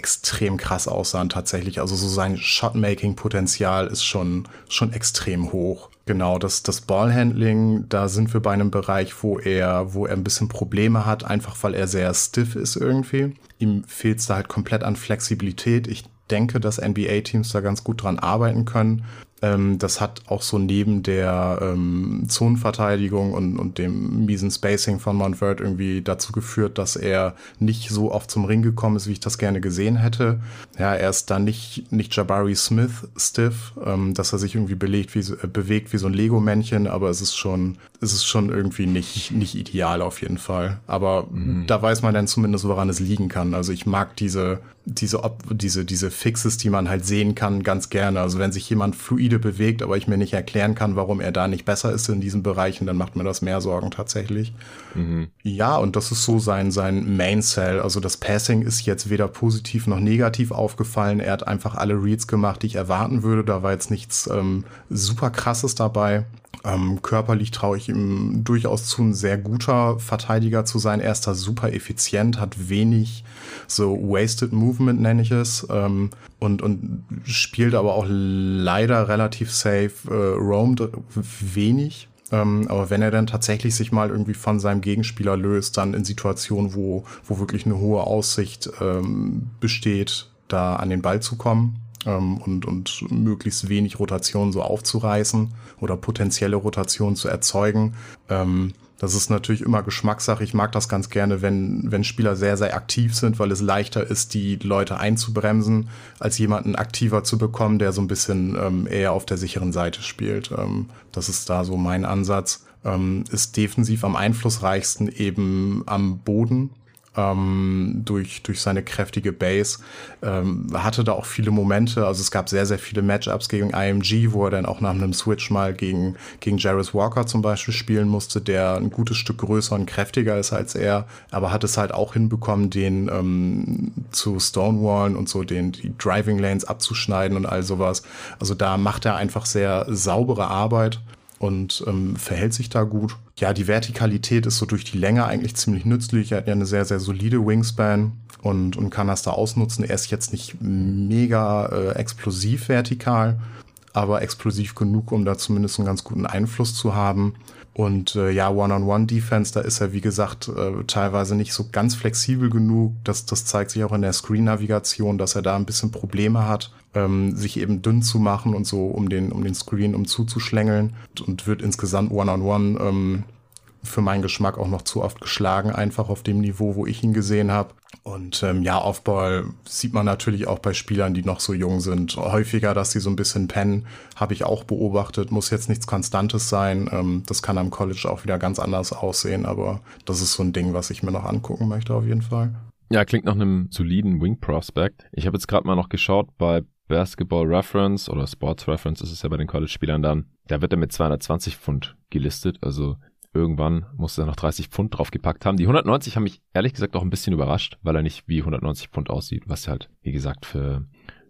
extrem krass aussahen tatsächlich. Also so sein Shotmaking-Potenzial ist schon, schon extrem hoch. Genau, das, das Ballhandling, da sind wir bei einem Bereich, wo er, wo er ein bisschen Probleme hat, einfach weil er sehr stiff ist irgendwie. Ihm fehlt es da halt komplett an Flexibilität. Ich denke, dass NBA-Teams da ganz gut dran arbeiten können. Ähm, das hat auch so neben der ähm, Zonenverteidigung und, und dem miesen Spacing von Montverde irgendwie dazu geführt, dass er nicht so oft zum Ring gekommen ist, wie ich das gerne gesehen hätte. Ja, er ist da nicht, nicht Jabari Smith stiff, ähm, dass er sich irgendwie belegt wie, äh, bewegt wie so ein Lego-Männchen, aber es ist schon, es ist schon irgendwie nicht, nicht ideal auf jeden Fall. Aber mhm. da weiß man dann zumindest, woran es liegen kann. Also ich mag diese, diese, diese, diese Fixes, die man halt sehen kann, ganz gerne. Also wenn sich jemand fluid fluide bewegt, aber ich mir nicht erklären kann, warum er da nicht besser ist in diesen Bereichen, dann macht mir das mehr Sorgen tatsächlich. Mhm. Ja, und das ist so sein, sein Main Cell. Also das Passing ist jetzt weder positiv noch negativ aufgefallen. Er hat einfach alle Reads gemacht, die ich erwarten würde. Da war jetzt nichts ähm, super krasses dabei. Ähm, körperlich traue ich ihm durchaus zu, ein sehr guter Verteidiger zu sein. Er ist da super effizient, hat wenig so wasted Movement, nenne ich es, ähm, und, und spielt aber auch leider relativ safe, äh, roamed wenig. Ähm, aber wenn er dann tatsächlich sich mal irgendwie von seinem Gegenspieler löst, dann in Situationen, wo, wo wirklich eine hohe Aussicht ähm, besteht, da an den Ball zu kommen, ähm, und, und möglichst wenig Rotation so aufzureißen oder potenzielle Rotation zu erzeugen. Ähm, das ist natürlich immer Geschmackssache. Ich mag das ganz gerne, wenn, wenn Spieler sehr, sehr aktiv sind, weil es leichter ist, die Leute einzubremsen, als jemanden aktiver zu bekommen, der so ein bisschen ähm, eher auf der sicheren Seite spielt. Ähm, das ist da so mein Ansatz. Ähm, ist defensiv am einflussreichsten eben am Boden ähm, durch, durch seine kräftige Base. Ähm, hatte da auch viele Momente, also es gab sehr, sehr viele Matchups gegen IMG, wo er dann auch nach einem Switch mal gegen, gegen Jarvis Walker zum Beispiel spielen musste, der ein gutes Stück größer und kräftiger ist als er, aber hat es halt auch hinbekommen, den ähm, zu Stonewallen und so den die Driving Lanes abzuschneiden und all sowas. Also da macht er einfach sehr saubere Arbeit und ähm, verhält sich da gut. Ja, die Vertikalität ist so durch die Länge eigentlich ziemlich nützlich. Er hat ja eine sehr, sehr solide Wingspan und, und kann das da ausnutzen. Er ist jetzt nicht mega äh, explosiv vertikal, aber explosiv genug, um da zumindest einen ganz guten Einfluss zu haben. Und äh, ja, One-on-One-Defense, da ist er, wie gesagt, äh, teilweise nicht so ganz flexibel genug. Das, das zeigt sich auch in der Screen-Navigation, dass er da ein bisschen Probleme hat, ähm, sich eben dünn zu machen und so um den, um den Screen um zuzuschlängeln und wird insgesamt One-on-One -on -one, ähm, für meinen Geschmack auch noch zu oft geschlagen, einfach auf dem Niveau, wo ich ihn gesehen habe. Und ähm, ja, Offball sieht man natürlich auch bei Spielern, die noch so jung sind. Häufiger, dass sie so ein bisschen pennen, habe ich auch beobachtet. Muss jetzt nichts Konstantes sein. Ähm, das kann am College auch wieder ganz anders aussehen, aber das ist so ein Ding, was ich mir noch angucken möchte auf jeden Fall. Ja, klingt nach einem soliden Wing Prospect. Ich habe jetzt gerade mal noch geschaut bei Basketball Reference oder Sports Reference ist es ja bei den College-Spielern dann. Da wird er mit 220 Pfund gelistet, also Irgendwann musste er noch 30 Pfund draufgepackt haben. Die 190 haben mich ehrlich gesagt auch ein bisschen überrascht, weil er nicht wie 190 Pfund aussieht, was halt, wie gesagt, für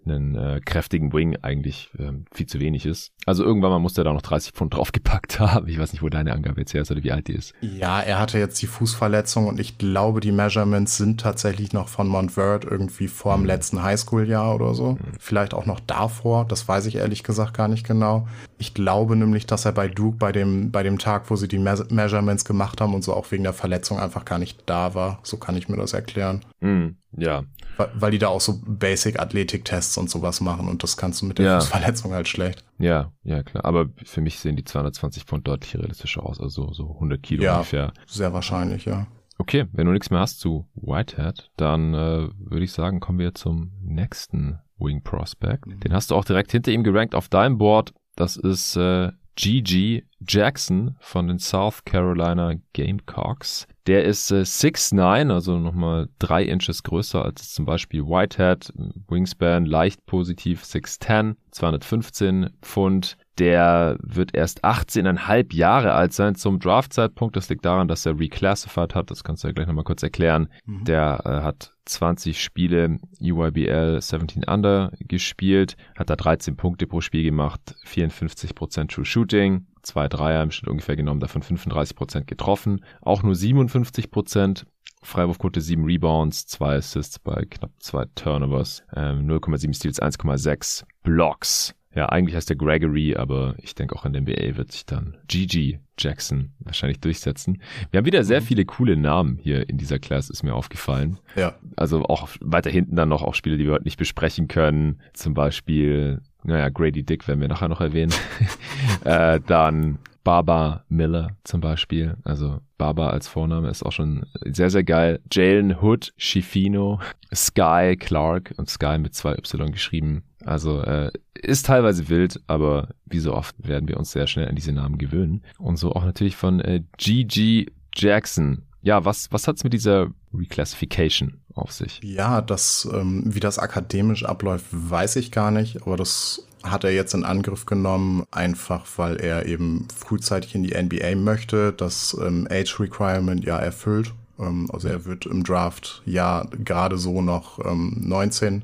einen äh, kräftigen Wing eigentlich ähm, viel zu wenig ist. Also irgendwann mal musste er da noch 30 Pfund [laughs] draufgepackt haben. Ich weiß nicht, wo deine Angabe jetzt her ist oder wie alt die ist. Ja, er hatte jetzt die Fußverletzung und ich glaube, die Measurements sind tatsächlich noch von Montverde irgendwie vor dem mhm. letzten Highschool-Jahr oder so. Mhm. Vielleicht auch noch davor, das weiß ich ehrlich gesagt gar nicht genau. Ich glaube nämlich, dass er bei Duke bei dem, bei dem Tag, wo sie die Me Measurements gemacht haben und so auch wegen der Verletzung einfach gar nicht da war. So kann ich mir das erklären. Mhm. Ja. Weil, weil die da auch so Basic-Athletik-Tests und sowas machen und das kannst du mit der ja. Fußverletzung halt schlecht. Ja, ja, klar. Aber für mich sehen die 220 Pfund deutlich realistischer aus, also so 100 Kilo ja, ungefähr. sehr wahrscheinlich, ja. Okay, wenn du nichts mehr hast zu Whitehead, dann äh, würde ich sagen, kommen wir zum nächsten Wing Prospect. Mhm. Den hast du auch direkt hinter ihm gerankt auf deinem Board. Das ist äh, Gigi Jackson von den South Carolina Gamecocks. Der ist äh, 6'9, also nochmal drei Inches größer als zum Beispiel Whitehead. Wingspan leicht positiv 6'10, 215 Pfund. Der wird erst 18,5 Jahre alt sein zum Draftzeitpunkt. Das liegt daran, dass er reclassified hat. Das kannst du ja gleich nochmal kurz erklären. Mhm. Der äh, hat 20 Spiele UYBL 17 Under gespielt, hat da 13 Punkte pro Spiel gemacht, 54% True Shooting, zwei Dreier im Schnitt ungefähr genommen, davon 35% getroffen, auch nur 57% Freiwurfquote 7 Rebounds, 2 Assists bei knapp 2 Turnovers, ähm, 0,7 Steals, 1,6 Blocks. Ja, eigentlich heißt er Gregory, aber ich denke auch in der NBA wird sich dann Gigi Jackson wahrscheinlich durchsetzen. Wir haben wieder sehr mhm. viele coole Namen hier in dieser Class, ist mir aufgefallen. Ja. Also auch weiter hinten dann noch auch Spiele, die wir heute nicht besprechen können. Zum Beispiel, naja, Grady Dick werden wir nachher noch erwähnen. [laughs] äh, dann Baba Miller zum Beispiel. Also Baba als Vorname ist auch schon sehr, sehr geil. Jalen Hood, Schifino, Sky Clark und Sky mit zwei Y geschrieben. Also äh, ist teilweise wild, aber wie so oft werden wir uns sehr schnell an diese Namen gewöhnen. Und so auch natürlich von äh, GG Jackson. Ja, was, was hat's mit dieser Reclassification auf sich? Ja, das, ähm, wie das akademisch abläuft, weiß ich gar nicht, aber das hat er jetzt in Angriff genommen, einfach weil er eben frühzeitig in die NBA möchte, das ähm, Age Requirement ja erfüllt. Ähm, also er wird im Draft ja gerade so noch ähm, 19.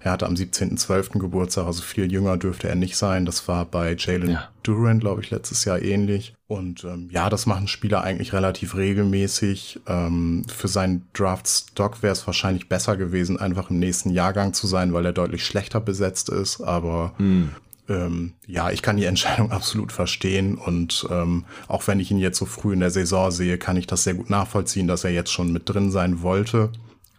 Er hatte am 17.12. Geburtstag, also viel jünger dürfte er nicht sein. Das war bei Jalen ja. Durant, glaube ich, letztes Jahr ähnlich. Und ähm, ja, das machen Spieler eigentlich relativ regelmäßig. Ähm, für seinen Draft-Stock wäre es wahrscheinlich besser gewesen, einfach im nächsten Jahrgang zu sein, weil er deutlich schlechter besetzt ist. Aber hm ähm, ja, ich kann die Entscheidung [laughs] absolut verstehen und ähm, auch wenn ich ihn jetzt so früh in der Saison sehe, kann ich das sehr gut nachvollziehen, dass er jetzt schon mit drin sein wollte,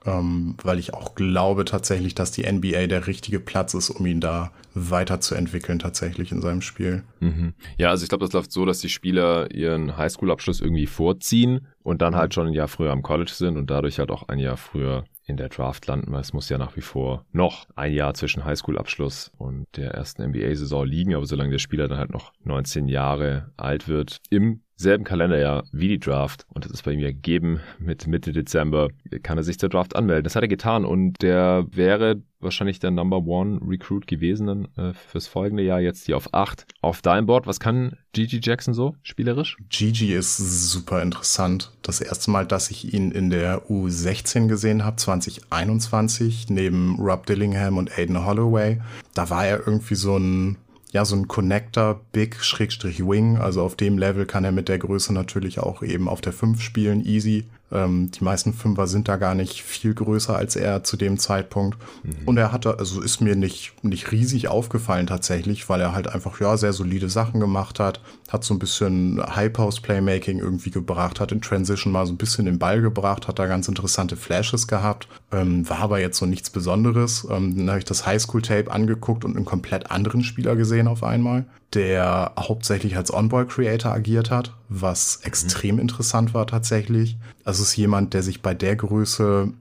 ähm, weil ich auch glaube tatsächlich, dass die NBA der richtige Platz ist, um ihn da weiterzuentwickeln tatsächlich in seinem Spiel. Mhm. Ja, also ich glaube, das läuft so, dass die Spieler ihren Highschool-Abschluss irgendwie vorziehen und dann halt schon ein Jahr früher am College sind und dadurch halt auch ein Jahr früher in der Draft landen, weil es muss ja nach wie vor noch ein Jahr zwischen Highschool-Abschluss und der ersten NBA-Saison liegen, aber solange der Spieler dann halt noch 19 Jahre alt wird, im selben Kalenderjahr wie die Draft und das ist bei ihm ja gegeben mit Mitte Dezember, kann er sich zur Draft anmelden. Das hat er getan und der wäre wahrscheinlich der Number One Recruit gewesen dann, äh, fürs folgende Jahr, jetzt hier auf 8. Auf deinem Board, was kann Gigi Jackson so spielerisch? Gigi ist super interessant. Das erste Mal, dass ich ihn in der U16 gesehen habe, 2021, neben Rob Dillingham und Aiden Holloway, da war er irgendwie so ein ja, so ein Connector, Big, Schrägstrich Wing. Also auf dem Level kann er mit der Größe natürlich auch eben auf der 5 spielen, easy. Ähm, die meisten Fünfer sind da gar nicht viel größer als er zu dem Zeitpunkt. Mhm. Und er hatte, also ist mir nicht, nicht riesig aufgefallen tatsächlich, weil er halt einfach, ja, sehr solide Sachen gemacht hat, hat so ein bisschen High-Post-Playmaking irgendwie gebracht, hat in Transition mal so ein bisschen den Ball gebracht, hat da ganz interessante Flashes gehabt, ähm, war aber jetzt so nichts Besonderes. Ähm, dann habe ich das Highschool-Tape angeguckt und einen komplett anderen Spieler gesehen auf einmal der hauptsächlich als On-Ball-Creator agiert hat, was mhm. extrem interessant war tatsächlich. Also es ist jemand, der sich bei der Größe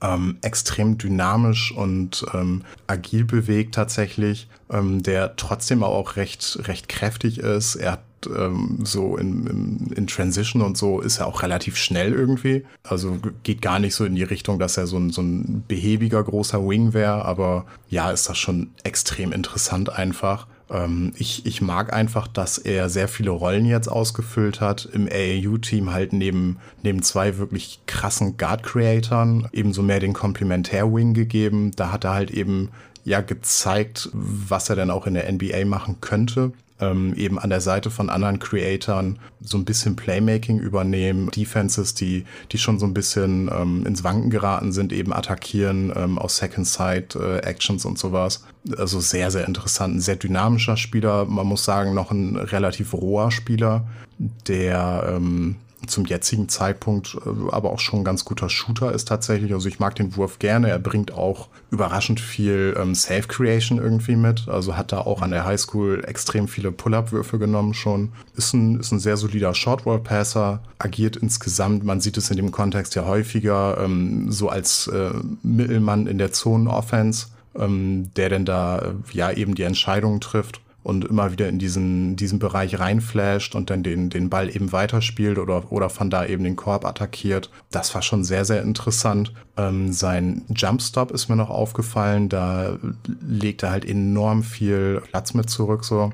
ähm, extrem dynamisch und ähm, agil bewegt tatsächlich, ähm, der trotzdem auch recht, recht kräftig ist. Er hat ähm, so in, in, in Transition und so ist er auch relativ schnell irgendwie. Also geht gar nicht so in die Richtung, dass er so ein, so ein behäbiger großer Wing wäre, aber ja, ist das schon extrem interessant einfach. Ähm, ich, ich mag einfach, dass er sehr viele Rollen jetzt ausgefüllt hat. Im AAU-Team halt neben, neben zwei wirklich krassen Guard-Creatoren ebenso mehr den Komplementär-Wing gegeben. Da hat er halt eben ja gezeigt, was er dann auch in der NBA machen könnte ähm, eben an der Seite von anderen Creatoren so ein bisschen Playmaking übernehmen, Defenses, die, die schon so ein bisschen ähm, ins Wanken geraten sind, eben attackieren ähm, aus Second Side äh, Actions und sowas. Also sehr, sehr interessant, ein sehr dynamischer Spieler, man muss sagen, noch ein relativ roher Spieler, der ähm, zum jetzigen Zeitpunkt äh, aber auch schon ein ganz guter Shooter ist tatsächlich. Also ich mag den Wurf gerne. Er bringt auch überraschend viel ähm, Self-Creation irgendwie mit. Also hat da auch an der Highschool extrem viele Pull-Up-Würfe genommen schon. Ist ein, ist ein sehr solider Short-Wall-Passer. Agiert insgesamt, man sieht es in dem Kontext ja häufiger, ähm, so als äh, Mittelmann in der Zonen-Offense, ähm, der denn da äh, ja eben die Entscheidungen trifft und immer wieder in diesen, diesen Bereich reinflasht und dann den, den Ball eben weiterspielt oder, oder von da eben den Korb attackiert. Das war schon sehr, sehr interessant. Ähm, sein Jumpstop ist mir noch aufgefallen. Da legt er halt enorm viel Platz mit zurück, so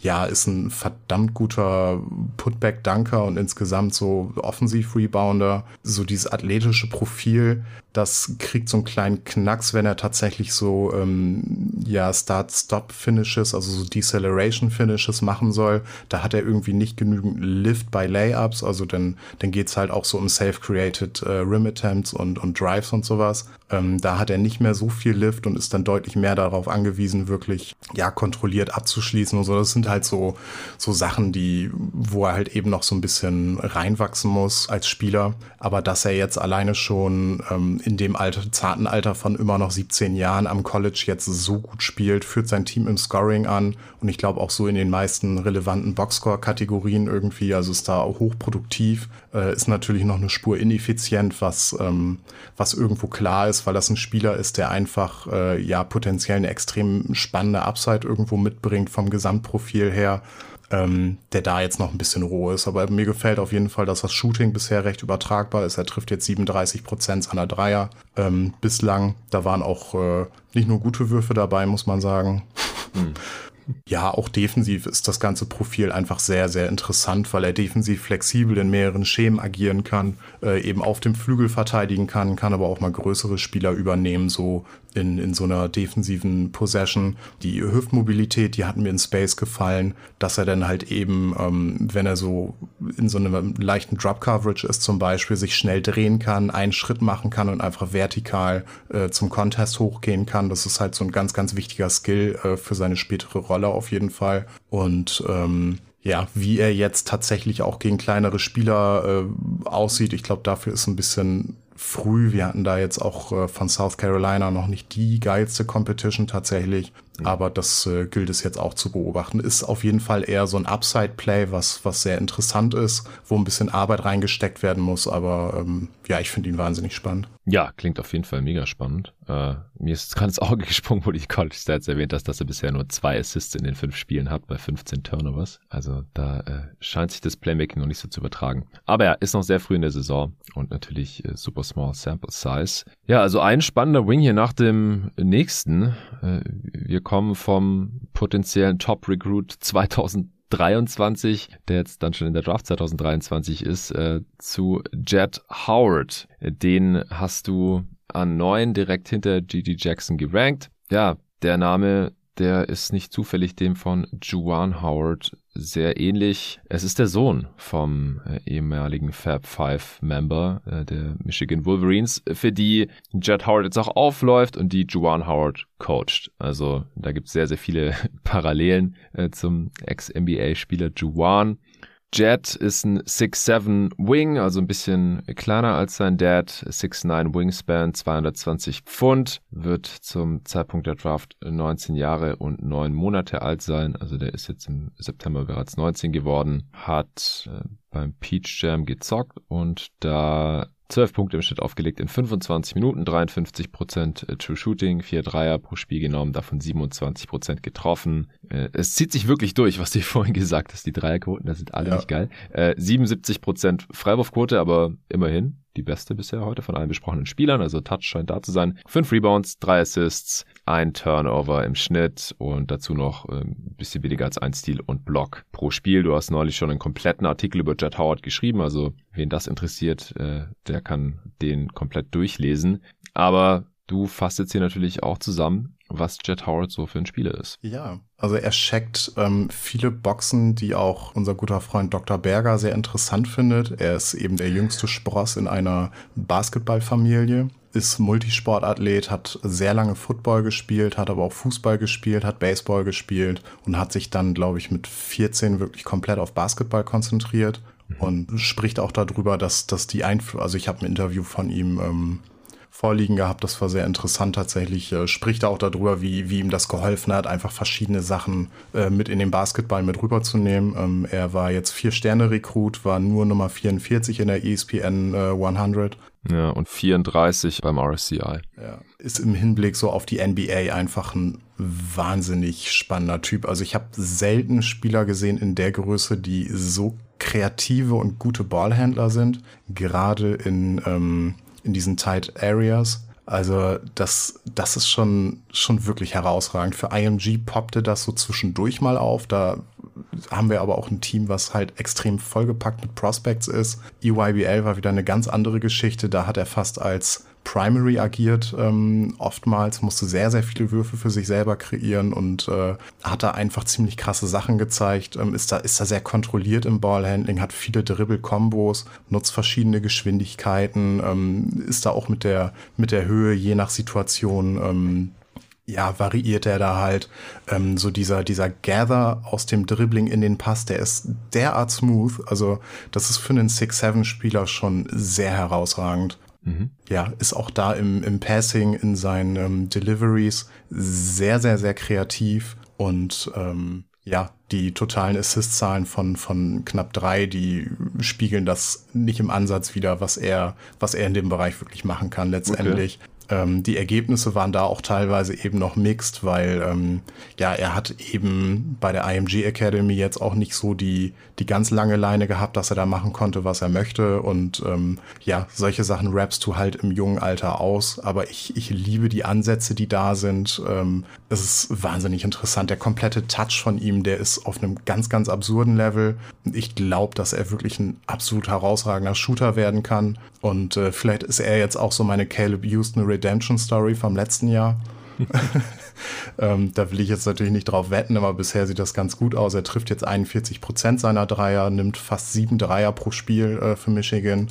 ja, ist ein verdammt guter Putback-Dunker und insgesamt so Offensiv-Rebounder. So dieses athletische Profil, das kriegt so einen kleinen Knacks, wenn er tatsächlich so, ähm, ja, Start-Stop-Finishes, also so Deceleration-Finishes machen soll. Da hat er irgendwie nicht genügend Lift bei Layups, also dann, dann geht's halt auch so um Self-Created äh, Rim-Attempts und, und Drives und sowas. Ähm, da hat er nicht mehr so viel Lift und ist dann deutlich mehr darauf angewiesen, wirklich, ja, kontrolliert abzuschließen und so. Das sind halt so, so Sachen, die, wo er halt eben noch so ein bisschen reinwachsen muss als Spieler. Aber dass er jetzt alleine schon ähm, in dem Alter, zarten Alter von immer noch 17 Jahren am College jetzt so gut spielt, führt sein Team im Scoring an und ich glaube auch so in den meisten relevanten Boxscore-Kategorien irgendwie, also ist da hochproduktiv, äh, ist natürlich noch eine Spur ineffizient, was, ähm, was irgendwo klar ist, weil das ein Spieler ist, der einfach äh, ja potenziell eine extrem spannende Upside irgendwo mitbringt vom Gesamtprofil her ähm, der da jetzt noch ein bisschen roh ist. Aber mir gefällt auf jeden Fall, dass das Shooting bisher recht übertragbar ist. Er trifft jetzt 37 Prozent seiner Dreier ähm, bislang. Da waren auch äh, nicht nur gute Würfe dabei, muss man sagen. Hm. Ja, auch defensiv ist das ganze Profil einfach sehr, sehr interessant, weil er defensiv flexibel in mehreren Schemen agieren kann, äh, eben auf dem Flügel verteidigen kann, kann aber auch mal größere Spieler übernehmen, so in, in so einer defensiven Possession. Die Hüftmobilität, die hat mir in Space gefallen, dass er dann halt eben, ähm, wenn er so in so einem leichten Drop-Coverage ist zum Beispiel, sich schnell drehen kann, einen Schritt machen kann und einfach vertikal äh, zum Contest hochgehen kann. Das ist halt so ein ganz, ganz wichtiger Skill äh, für seine spätere Rolle auf jeden Fall. Und ähm, ja, wie er jetzt tatsächlich auch gegen kleinere Spieler äh, aussieht, ich glaube, dafür ist ein bisschen früh. Wir hatten da jetzt auch äh, von South Carolina noch nicht die geilste Competition tatsächlich. Aber das äh, gilt es jetzt auch zu beobachten. Ist auf jeden Fall eher so ein Upside-Play, was, was sehr interessant ist, wo ein bisschen Arbeit reingesteckt werden muss. Aber ähm, ja, ich finde ihn wahnsinnig spannend. Ja, klingt auf jeden Fall mega spannend. Äh, mir ist [laughs] gerade ins Auge gesprungen, wo die College Stats erwähnt hast, dass er bisher nur zwei Assists in den fünf Spielen hat bei 15 Turnovers. Also da äh, scheint sich das Playmaking noch nicht so zu übertragen. Aber ja, ist noch sehr früh in der Saison und natürlich äh, super small sample size. Ja, also ein spannender Wing hier nach dem nächsten. Äh, wir kommen vom potenziellen Top Recruit 2000 23, der jetzt dann schon in der Draft 2023 ist, äh, zu Jet Howard. Den hast du an neun direkt hinter Gigi Jackson gerankt. Ja, der Name der ist nicht zufällig dem von Juwan Howard sehr ähnlich. Es ist der Sohn vom äh, ehemaligen Fab Five Member äh, der Michigan Wolverines, für die Judd Howard jetzt auch aufläuft und die Juwan Howard coacht. Also da gibt es sehr, sehr viele [laughs] Parallelen äh, zum Ex-NBA-Spieler Juwan. Jet ist ein 6'7 Wing, also ein bisschen kleiner als sein Dad. 6'9 Wingspan, 220 Pfund, wird zum Zeitpunkt der Draft 19 Jahre und 9 Monate alt sein. Also der ist jetzt im September bereits 19 geworden, hat äh, beim Peach Jam gezockt und da 12 Punkte im Schnitt aufgelegt in 25 Minuten, 53% äh, True Shooting, 4 Dreier pro Spiel genommen, davon 27% getroffen. Äh, es zieht sich wirklich durch, was du [laughs] vorhin gesagt hast, die Dreierquoten, das sind alle ja. nicht geil. 77% äh, Freiwurfquote, aber immerhin die beste bisher heute von allen besprochenen Spielern, also Touch scheint da zu sein. Fünf Rebounds, drei Assists, ein Turnover im Schnitt und dazu noch ein bisschen weniger als ein Steal und Block pro Spiel. Du hast neulich schon einen kompletten Artikel über Jet Howard geschrieben, also wen das interessiert, der kann den komplett durchlesen. Aber du fasst jetzt hier natürlich auch zusammen, was Jet Howard so für ein Spieler ist. Ja, also er checkt ähm, viele Boxen, die auch unser guter Freund Dr. Berger sehr interessant findet. Er ist eben der jüngste Spross in einer Basketballfamilie, ist Multisportathlet, hat sehr lange Football gespielt, hat aber auch Fußball gespielt, hat Baseball gespielt und hat sich dann, glaube ich, mit 14 wirklich komplett auf Basketball konzentriert und spricht auch darüber, dass, dass die Einfluss, also ich habe ein Interview von ihm ähm, vorliegen gehabt, das war sehr interessant tatsächlich, äh, spricht auch darüber, wie, wie ihm das geholfen hat, einfach verschiedene Sachen äh, mit in den Basketball mit rüberzunehmen. Ähm, er war jetzt Vier-Sterne-Rekrut, war nur Nummer 44 in der ESPN äh, 100. Ja, und 34 beim RSCI. Ja, ist im Hinblick so auf die NBA einfach ein wahnsinnig spannender Typ. Also ich habe selten Spieler gesehen in der Größe, die so kreative und gute Ballhändler sind, gerade in, ähm, in diesen Tight Areas. Also das, das ist schon, schon wirklich herausragend. Für IMG poppte das so zwischendurch mal auf. Da haben wir aber auch ein Team, was halt extrem vollgepackt mit Prospects ist. EYBL war wieder eine ganz andere Geschichte. Da hat er fast als Primary agiert ähm, oftmals, musste sehr, sehr viele Würfe für sich selber kreieren und äh, hat da einfach ziemlich krasse Sachen gezeigt, ähm, ist, da, ist da sehr kontrolliert im Ballhandling, hat viele Dribble-Kombos, nutzt verschiedene Geschwindigkeiten, ähm, ist da auch mit der, mit der Höhe je nach Situation ähm, ja, variiert er da halt. Ähm, so dieser, dieser Gather aus dem Dribbling in den Pass, der ist derart smooth. Also, das ist für einen 6-7-Spieler schon sehr herausragend. Mhm. Ja, ist auch da im, im Passing, in seinen ähm, Deliveries sehr, sehr, sehr kreativ und ähm, ja, die totalen Assist-Zahlen von, von knapp drei, die spiegeln das nicht im Ansatz wieder, was er, was er in dem Bereich wirklich machen kann letztendlich. Okay. Ähm, die Ergebnisse waren da auch teilweise eben noch mixed, weil ähm, ja, er hat eben bei der IMG Academy jetzt auch nicht so die, die ganz lange Leine gehabt, dass er da machen konnte, was er möchte. Und ähm, ja, solche Sachen rappst du halt im jungen Alter aus. Aber ich, ich liebe die Ansätze, die da sind. Ähm, es ist wahnsinnig interessant. Der komplette Touch von ihm, der ist auf einem ganz, ganz absurden Level. Und ich glaube, dass er wirklich ein absolut herausragender Shooter werden kann. Und äh, vielleicht ist er jetzt auch so meine Caleb Houston Redemption Story vom letzten Jahr. [laughs] [laughs] ähm, da will ich jetzt natürlich nicht drauf wetten, aber bisher sieht das ganz gut aus. Er trifft jetzt 41 Prozent seiner Dreier, nimmt fast sieben Dreier pro Spiel äh, für Michigan.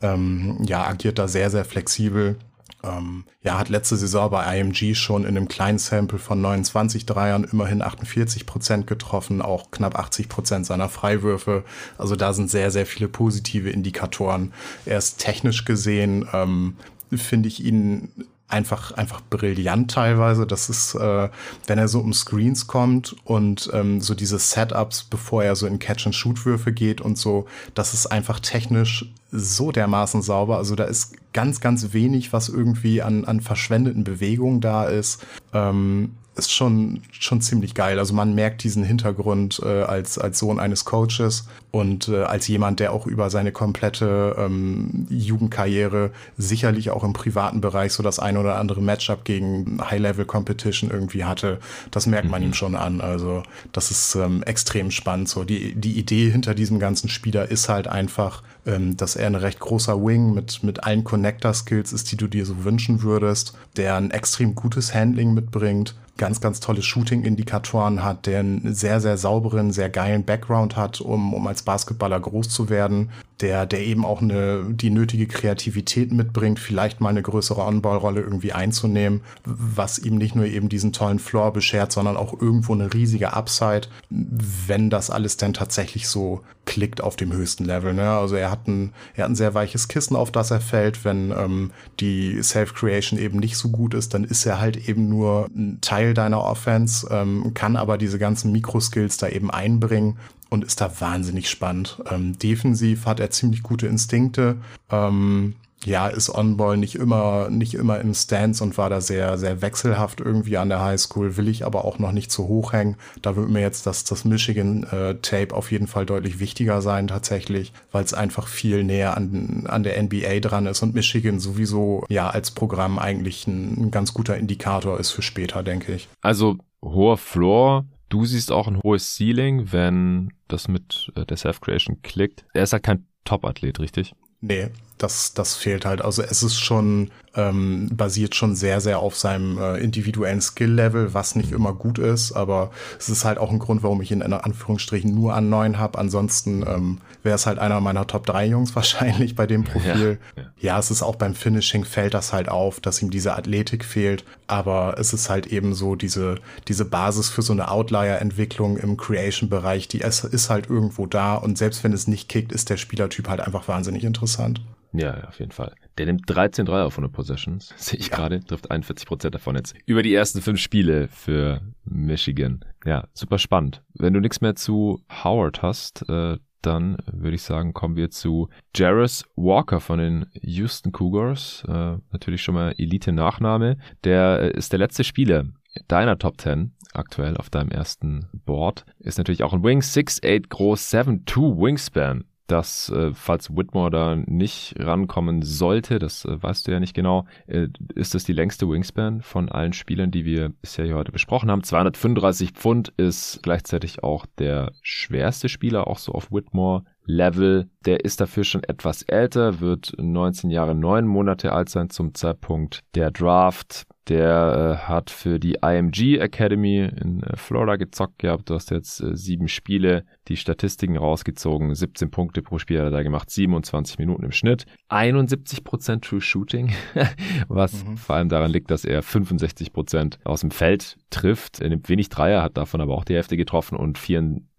Ähm, ja, agiert da sehr, sehr flexibel. Ähm, ja, hat letzte Saison bei IMG schon in einem kleinen Sample von 29 Dreiern immerhin 48 Prozent getroffen, auch knapp 80 Prozent seiner Freiwürfe. Also da sind sehr, sehr viele positive Indikatoren. Er ist technisch gesehen, ähm, finde ich ihn einfach, einfach brillant teilweise. Das ist, äh, wenn er so um Screens kommt und ähm, so diese Setups, bevor er so in Catch-and-Shoot-Würfe geht und so, das ist einfach technisch so dermaßen sauber. Also da ist ganz, ganz wenig, was irgendwie an, an verschwendeten Bewegungen da ist. Ähm, ist schon, schon ziemlich geil. Also man merkt diesen Hintergrund äh, als, als Sohn eines Coaches und äh, als jemand, der auch über seine komplette ähm, Jugendkarriere sicherlich auch im privaten Bereich so das ein oder andere Matchup gegen High-Level-Competition irgendwie hatte. Das merkt man mhm. ihm schon an. Also das ist ähm, extrem spannend. So die, die Idee hinter diesem ganzen Spieler ist halt einfach, ähm, dass er ein recht großer Wing mit, mit allen Connector-Skills ist, die du dir so wünschen würdest, der ein extrem gutes Handling mitbringt ganz, ganz tolle Shooting-Indikatoren hat, der einen sehr, sehr sauberen, sehr geilen Background hat, um, um als Basketballer groß zu werden, der, der eben auch eine, die nötige Kreativität mitbringt, vielleicht mal eine größere On-Ball-Rolle irgendwie einzunehmen, was ihm nicht nur eben diesen tollen Floor beschert, sondern auch irgendwo eine riesige Upside, wenn das alles denn tatsächlich so klickt auf dem höchsten Level. Ne? Also er hat ein, er hat ein sehr weiches Kissen, auf das er fällt. Wenn ähm, die Self-Creation eben nicht so gut ist, dann ist er halt eben nur ein Teil deiner Offense, ähm, kann aber diese ganzen Mikroskills da eben einbringen und ist da wahnsinnig spannend. Ähm, defensiv hat er ziemlich gute Instinkte. Ähm, ja, ist On-Ball nicht immer, nicht immer im Stance und war da sehr, sehr wechselhaft irgendwie an der Highschool, will ich aber auch noch nicht zu hoch hängen. Da wird mir jetzt das, das Michigan-Tape äh, auf jeden Fall deutlich wichtiger sein tatsächlich, weil es einfach viel näher an, an der NBA dran ist und Michigan sowieso ja als Programm eigentlich ein, ein ganz guter Indikator ist für später, denke ich. Also hoher Floor, Du siehst auch ein hohes Ceiling, wenn das mit äh, der Self-Creation klickt. Er ist halt kein Top-Athlet, richtig? Nee, das, das fehlt halt. Also es ist schon, ähm, basiert schon sehr, sehr auf seinem äh, individuellen Skill-Level, was nicht immer gut ist, aber es ist halt auch ein Grund, warum ich ihn in Anführungsstrichen nur an neun habe. Ansonsten ähm, wäre es halt einer meiner Top 3 Jungs [laughs] wahrscheinlich bei dem Profil. Ja, ja. ja, es ist auch beim Finishing fällt das halt auf, dass ihm diese Athletik fehlt, aber es ist halt eben so diese, diese Basis für so eine Outlier-Entwicklung im Creation-Bereich, die ist, ist halt irgendwo da und selbst wenn es nicht kickt, ist der Spielertyp halt einfach wahnsinnig interessant. Ja, auf jeden Fall. Der nimmt 13 Dreier auf 100 Possessions, [laughs] sehe ich ja. gerade, trifft 41 Prozent davon jetzt. Über die ersten fünf Spiele für Michigan. Ja, super spannend. Wenn du nichts mehr zu Howard hast, äh, dann würde ich sagen, kommen wir zu Jarvis Walker von den Houston Cougars. Äh, natürlich schon mal Elite-Nachname. Der äh, ist der letzte Spieler deiner Top 10 aktuell auf deinem ersten Board. Ist natürlich auch ein Wing, 6'8 groß, 7'2 Wingspan dass äh, falls Whitmore da nicht rankommen sollte, das äh, weißt du ja nicht genau, äh, ist das die längste Wingspan von allen Spielern, die wir bisher hier heute besprochen haben. 235 Pfund ist gleichzeitig auch der schwerste Spieler, auch so auf Whitmore Level. Der ist dafür schon etwas älter, wird 19 Jahre, 9 Monate alt sein zum Zeitpunkt der Draft. Der äh, hat für die IMG Academy in äh, Florida gezockt gehabt. Du hast jetzt äh, sieben Spiele, die Statistiken rausgezogen. 17 Punkte pro Spiel hat er da gemacht, 27 Minuten im Schnitt. 71% True Shooting, [laughs] was mhm. vor allem daran liegt, dass er 65% aus dem Feld trifft. Er nimmt wenig Dreier, hat davon aber auch die Hälfte getroffen und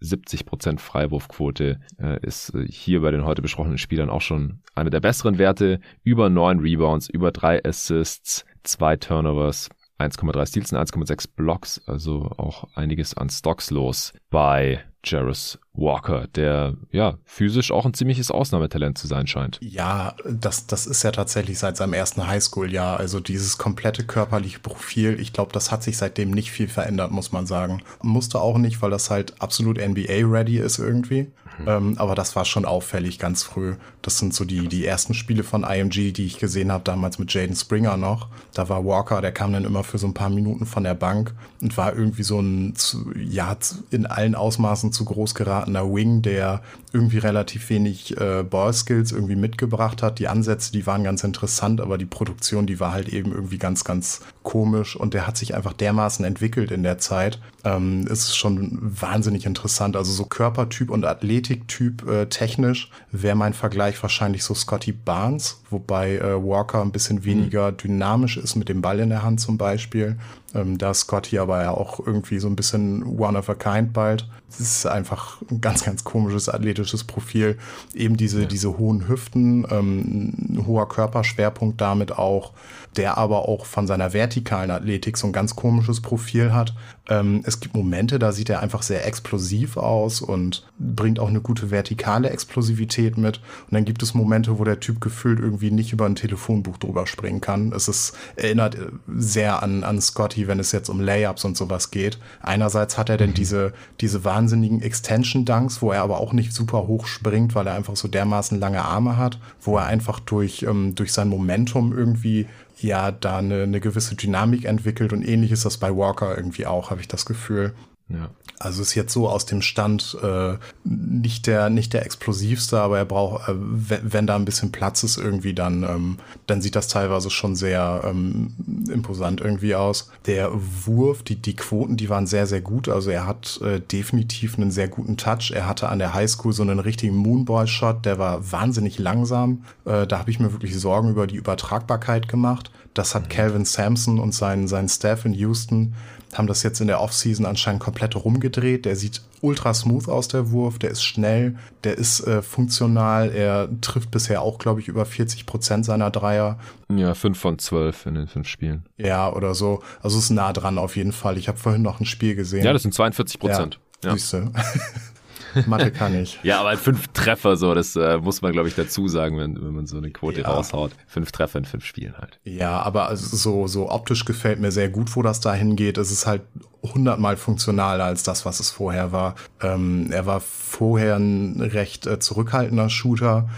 74% Freiwurfquote äh, ist äh, hier bei den heute besprochenen Spielern auch schon eine der besseren Werte. Über neun Rebounds, über drei Assists zwei Turnovers, 1,3 Steals und 1,6 Blocks, also auch einiges an Stocks los bei Jarvis Walker, der ja physisch auch ein ziemliches Ausnahmetalent zu sein scheint. Ja, das, das ist ja tatsächlich seit seinem ersten Highschool-Jahr. Also dieses komplette körperliche Profil, ich glaube, das hat sich seitdem nicht viel verändert, muss man sagen. Musste auch nicht, weil das halt absolut NBA-ready ist irgendwie. Mhm. Ähm, aber das war schon auffällig ganz früh. Das sind so die, die ersten Spiele von IMG, die ich gesehen habe, damals mit Jaden Springer noch. Da war Walker, der kam dann immer für so ein paar Minuten von der Bank und war irgendwie so ein, ja, in allen Ausmaßen zu groß geratener Wing, der irgendwie relativ wenig äh, Ballskills irgendwie mitgebracht hat. Die Ansätze, die waren ganz interessant, aber die Produktion, die war halt eben irgendwie ganz, ganz komisch und der hat sich einfach dermaßen entwickelt in der Zeit. Ähm, ist schon wahnsinnig interessant. Also so Körpertyp und Athletiktyp äh, technisch wäre mein Vergleich wahrscheinlich so Scotty Barnes, wobei äh, Walker ein bisschen mhm. weniger dynamisch ist mit dem Ball in der Hand zum Beispiel. Ähm, da ist Scotty aber ja auch irgendwie so ein bisschen one of a kind bald. Es ist einfach ein ganz, ganz komisches athletisches Profil. Eben diese, ja. diese hohen Hüften, ähm, hoher Körperschwerpunkt damit auch, der aber auch von seiner vertikalen Athletik so ein ganz komisches Profil hat. Ähm, es gibt Momente, da sieht er einfach sehr explosiv aus und bringt auch eine gute vertikale Explosivität mit. Und dann gibt es Momente, wo der Typ gefühlt irgendwie nicht über ein Telefonbuch drüber springen kann. Es ist, erinnert sehr an, an Scotty, wenn es jetzt um Layups und sowas geht. Einerseits hat er denn mhm. diese, diese wahnsinnigen Extension-Dunks, wo er aber auch nicht super hoch springt, weil er einfach so dermaßen lange Arme hat, wo er einfach durch, ähm, durch sein Momentum irgendwie ja da eine, eine gewisse Dynamik entwickelt und ähnlich ist das bei Walker irgendwie auch, habe ich das Gefühl. Ja. Also ist jetzt so aus dem Stand äh, nicht der nicht der explosivste, aber er braucht, äh, wenn, wenn, da ein bisschen Platz ist irgendwie, dann ähm, dann sieht das teilweise schon sehr ähm, imposant irgendwie aus. Der Wurf, die die Quoten, die waren sehr sehr gut. Also er hat äh, definitiv einen sehr guten Touch. Er hatte an der Highschool so einen richtigen Moonball-Shot, der war wahnsinnig langsam. Äh, da habe ich mir wirklich Sorgen über die Übertragbarkeit gemacht. Das hat mhm. Calvin Sampson und sein sein Staff in Houston haben das jetzt in der Offseason anscheinend komplett rumgedreht. Der sieht ultra smooth aus, der Wurf. Der ist schnell, der ist äh, funktional. Er trifft bisher auch, glaube ich, über 40 Prozent seiner Dreier. Ja, 5 von 12 in den fünf Spielen. Ja, oder so. Also ist nah dran auf jeden Fall. Ich habe vorhin noch ein Spiel gesehen. Ja, das sind 42 Prozent. Ja, ja. Siehste. [laughs] Mathe kann ich. ja, aber fünf Treffer, so, das äh, muss man, glaube ich, dazu sagen, wenn, wenn man so eine Quote ja. raushaut. Fünf Treffer in fünf Spielen halt. Ja, aber also so, so optisch gefällt mir sehr gut, wo das da hingeht. Es ist halt hundertmal funktionaler als das, was es vorher war. Ähm, er war vorher ein recht äh, zurückhaltender Shooter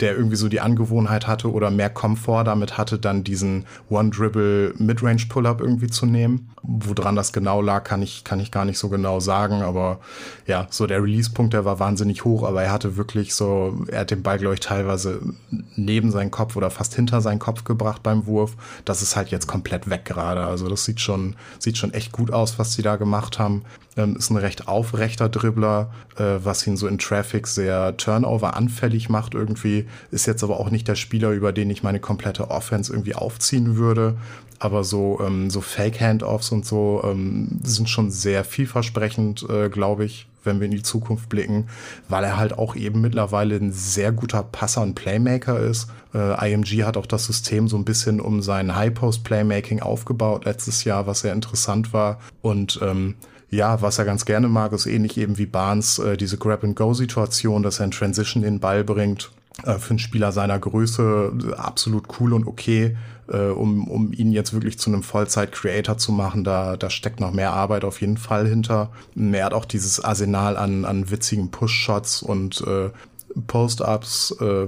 der irgendwie so die Angewohnheit hatte oder mehr Komfort damit hatte, dann diesen One-Dribble Midrange Pull-Up irgendwie zu nehmen. Woran das genau lag, kann ich, kann ich gar nicht so genau sagen, aber ja, so der Release-Punkt, der war wahnsinnig hoch, aber er hatte wirklich so, er hat den Ball, glaube ich, teilweise neben seinen Kopf oder fast hinter seinen Kopf gebracht beim Wurf. Das ist halt jetzt komplett weg gerade. Also das sieht schon, sieht schon echt gut aus, was sie da gemacht haben. Ähm, ist ein recht aufrechter Dribbler, äh, was ihn so in Traffic sehr Turnover anfällig macht irgendwie. Ist jetzt aber auch nicht der Spieler, über den ich meine komplette Offense irgendwie aufziehen würde. Aber so, ähm, so Fake-Handoffs und so ähm, sind schon sehr vielversprechend, äh, glaube ich, wenn wir in die Zukunft blicken, weil er halt auch eben mittlerweile ein sehr guter Passer und Playmaker ist. Äh, IMG hat auch das System so ein bisschen um sein High-Post-Playmaking aufgebaut letztes Jahr, was sehr interessant war. Und ähm, ja, was er ganz gerne mag, ist ähnlich eben wie Barnes, äh, diese Grab-and-Go-Situation, dass er in Transition den Ball bringt. Äh, für einen Spieler seiner Größe äh, absolut cool und okay. Äh, um, um ihn jetzt wirklich zu einem Vollzeit-Creator zu machen, da, da steckt noch mehr Arbeit auf jeden Fall hinter. Er hat auch dieses Arsenal an, an witzigen Push-Shots und äh, Post-Ups, äh,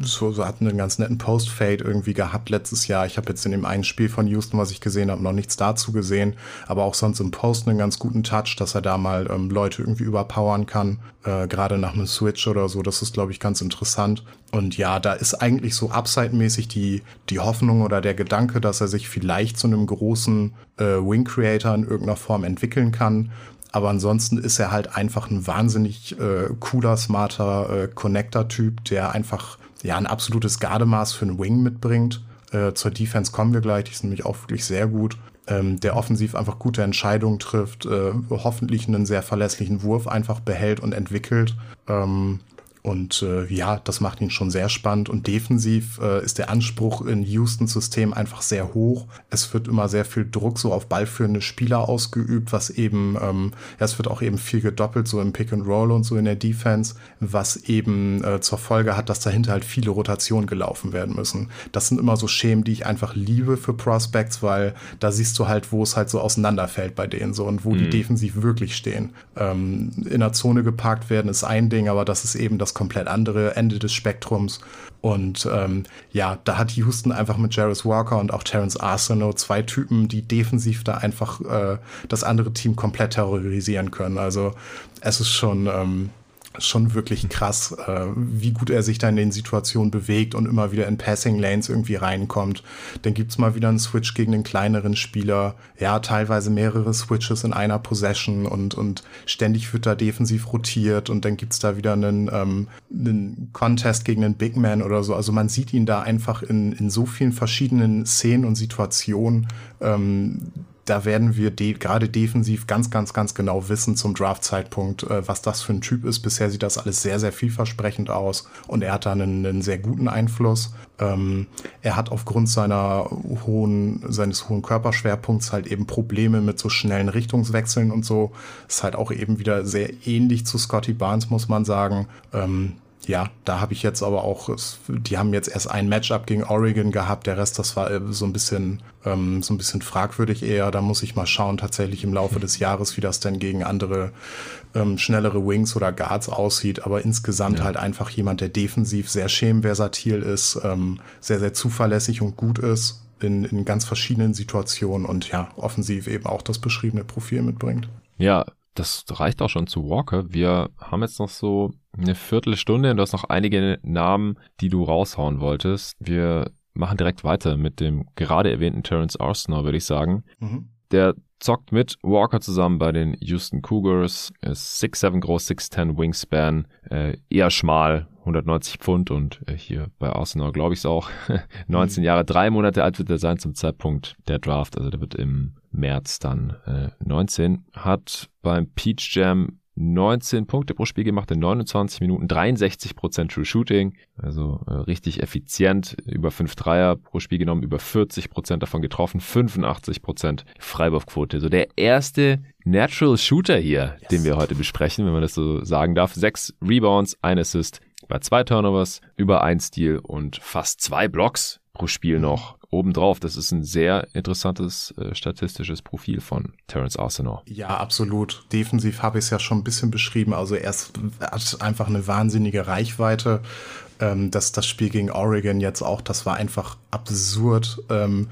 so, so hatten einen ganz netten Post-Fade irgendwie gehabt letztes Jahr. Ich habe jetzt in dem einen Spiel von Houston, was ich gesehen habe, noch nichts dazu gesehen, aber auch sonst im Post einen ganz guten Touch, dass er da mal ähm, Leute irgendwie überpowern kann, äh, gerade nach einem Switch oder so. Das ist, glaube ich, ganz interessant. Und ja, da ist eigentlich so upside-mäßig die, die Hoffnung oder der Gedanke, dass er sich vielleicht zu einem großen äh, Wing-Creator in irgendeiner Form entwickeln kann. Aber ansonsten ist er halt einfach ein wahnsinnig äh, cooler, smarter äh, Connector-Typ, der einfach ja ein absolutes Gardemaß für einen Wing mitbringt. Äh, zur Defense kommen wir gleich, die ist nämlich auch wirklich sehr gut. Ähm, der offensiv einfach gute Entscheidungen trifft, äh, hoffentlich einen sehr verlässlichen Wurf einfach behält und entwickelt. Ähm, und äh, ja, das macht ihn schon sehr spannend. Und defensiv äh, ist der Anspruch in Houstons System einfach sehr hoch. Es wird immer sehr viel Druck so auf ballführende Spieler ausgeübt, was eben, ähm, ja, es wird auch eben viel gedoppelt, so im Pick and Roll und so in der Defense, was eben äh, zur Folge hat, dass dahinter halt viele Rotationen gelaufen werden müssen. Das sind immer so Schemen, die ich einfach liebe für Prospects, weil da siehst du halt, wo es halt so auseinanderfällt bei denen so und wo mhm. die defensiv wirklich stehen. Ähm, in der Zone geparkt werden ist ein Ding, aber das ist eben das komplett andere Ende des Spektrums. Und ähm, ja, da hat Houston einfach mit Jarvis Walker und auch Terence Arsenault zwei Typen, die defensiv da einfach äh, das andere Team komplett terrorisieren können. Also es ist schon, ähm, schon wirklich krass, äh, wie gut er sich da in den Situationen bewegt und immer wieder in Passing Lanes irgendwie reinkommt. Dann gibt's mal wieder einen Switch gegen den kleineren Spieler. Ja, teilweise mehrere Switches in einer Possession und, und ständig wird da defensiv rotiert und dann gibt's da wieder einen, ähm, einen Contest gegen einen Big Man oder so. Also man sieht ihn da einfach in, in so vielen verschiedenen Szenen und Situationen. Ähm, da werden wir de gerade defensiv ganz, ganz, ganz genau wissen zum Draft-Zeitpunkt, äh, was das für ein Typ ist. Bisher sieht das alles sehr, sehr vielversprechend aus und er hat da einen, einen sehr guten Einfluss. Ähm, er hat aufgrund seiner hohen, seines hohen Körperschwerpunkts halt eben Probleme mit so schnellen Richtungswechseln und so. Ist halt auch eben wieder sehr ähnlich zu Scotty Barnes, muss man sagen. Ähm, ja, da habe ich jetzt aber auch, die haben jetzt erst ein Matchup gegen Oregon gehabt, der Rest, das war äh, so ein bisschen, ähm, so ein bisschen fragwürdig eher. Da muss ich mal schauen, tatsächlich im Laufe des Jahres, wie das denn gegen andere ähm, schnellere Wings oder Guards aussieht. Aber insgesamt ja. halt einfach jemand, der defensiv sehr schemversatil ist, ähm, sehr, sehr zuverlässig und gut ist in, in ganz verschiedenen Situationen und ja, offensiv eben auch das beschriebene Profil mitbringt. Ja, das reicht auch schon zu Walker. Wir haben jetzt noch so eine Viertelstunde und du hast noch einige Namen, die du raushauen wolltest. Wir machen direkt weiter mit dem gerade erwähnten Terence Arsenal, würde ich sagen. Mhm. Der zockt mit Walker zusammen bei den Houston Cougars. Ist 6'7 groß, 6'10 Wingspan, äh, eher schmal, 190 Pfund und äh, hier bei Arsenal glaube ich es auch. [laughs] 19 mhm. Jahre, drei Monate alt wird er sein zum Zeitpunkt der Draft. Also der wird im März dann äh, 19. Hat beim Peach Jam 19 Punkte pro Spiel gemacht in 29 Minuten, 63% True Shooting, also äh, richtig effizient, über 5 Dreier pro Spiel genommen, über 40% davon getroffen, 85% Freiwurfquote. So der erste Natural Shooter hier, yes. den wir heute besprechen, wenn man das so sagen darf. Sechs Rebounds, ein Assist bei zwei Turnovers, über ein Steal und fast zwei Blocks pro Spiel noch obendrauf. Das ist ein sehr interessantes äh, statistisches Profil von Terence Arsenault. Ja, absolut. Defensiv habe ich es ja schon ein bisschen beschrieben. Also er hat einfach eine wahnsinnige Reichweite. Ähm, das, das Spiel gegen Oregon jetzt auch, das war einfach absurd. Ähm,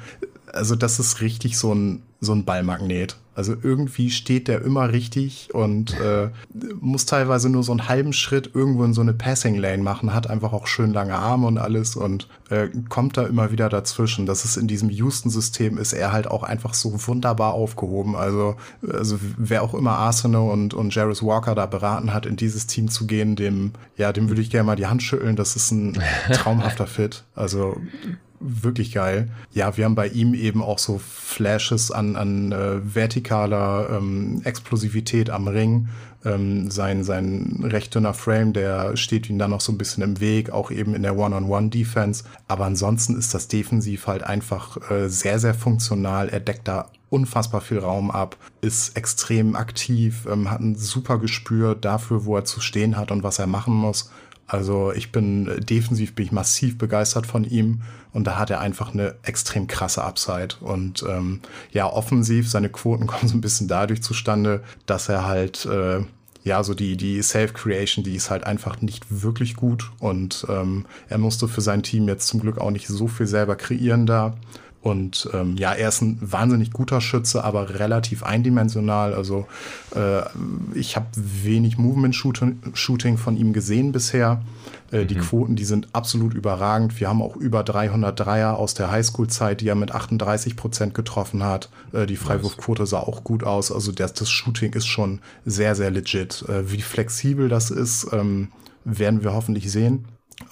also das ist richtig so ein, so ein Ballmagnet. Also irgendwie steht der immer richtig und äh, muss teilweise nur so einen halben Schritt irgendwo in so eine Passing Lane machen, hat einfach auch schön lange Arme und alles und äh, kommt da immer wieder dazwischen. Das ist in diesem Houston-System ist er halt auch einfach so wunderbar aufgehoben. Also, also wer auch immer Arsenal und, und Jarvis Walker da beraten hat, in dieses Team zu gehen, dem, ja, dem würde ich gerne mal die Hand schütteln. Das ist ein [laughs] traumhafter Fit. Also wirklich geil. Ja, wir haben bei ihm eben auch so Flashes an, an äh, vertikaler ähm, Explosivität am Ring. Ähm, sein, sein recht dünner Frame, der steht ihm dann noch so ein bisschen im Weg, auch eben in der One-on-One-Defense. Aber ansonsten ist das defensiv halt einfach äh, sehr, sehr funktional. Er deckt da unfassbar viel Raum ab, ist extrem aktiv, ähm, hat ein super Gespür dafür, wo er zu stehen hat und was er machen muss. Also ich bin äh, defensiv bin ich massiv begeistert von ihm und da hat er einfach eine extrem krasse Upside. Und ähm, ja, offensiv, seine Quoten [laughs] kommen so ein bisschen dadurch zustande, dass er halt äh, ja, so die, die Self-Creation, die ist halt einfach nicht wirklich gut. Und ähm, er musste für sein Team jetzt zum Glück auch nicht so viel selber kreieren da. Und ähm, ja, er ist ein wahnsinnig guter Schütze, aber relativ eindimensional. Also äh, ich habe wenig Movement-Shooting von ihm gesehen bisher. Äh, mhm. Die Quoten, die sind absolut überragend. Wir haben auch über 300 Dreier aus der Highschool-Zeit, die er mit 38 Prozent getroffen hat. Äh, die Freiwurfquote sah auch gut aus. Also das, das Shooting ist schon sehr, sehr legit. Äh, wie flexibel das ist, ähm, werden wir hoffentlich sehen.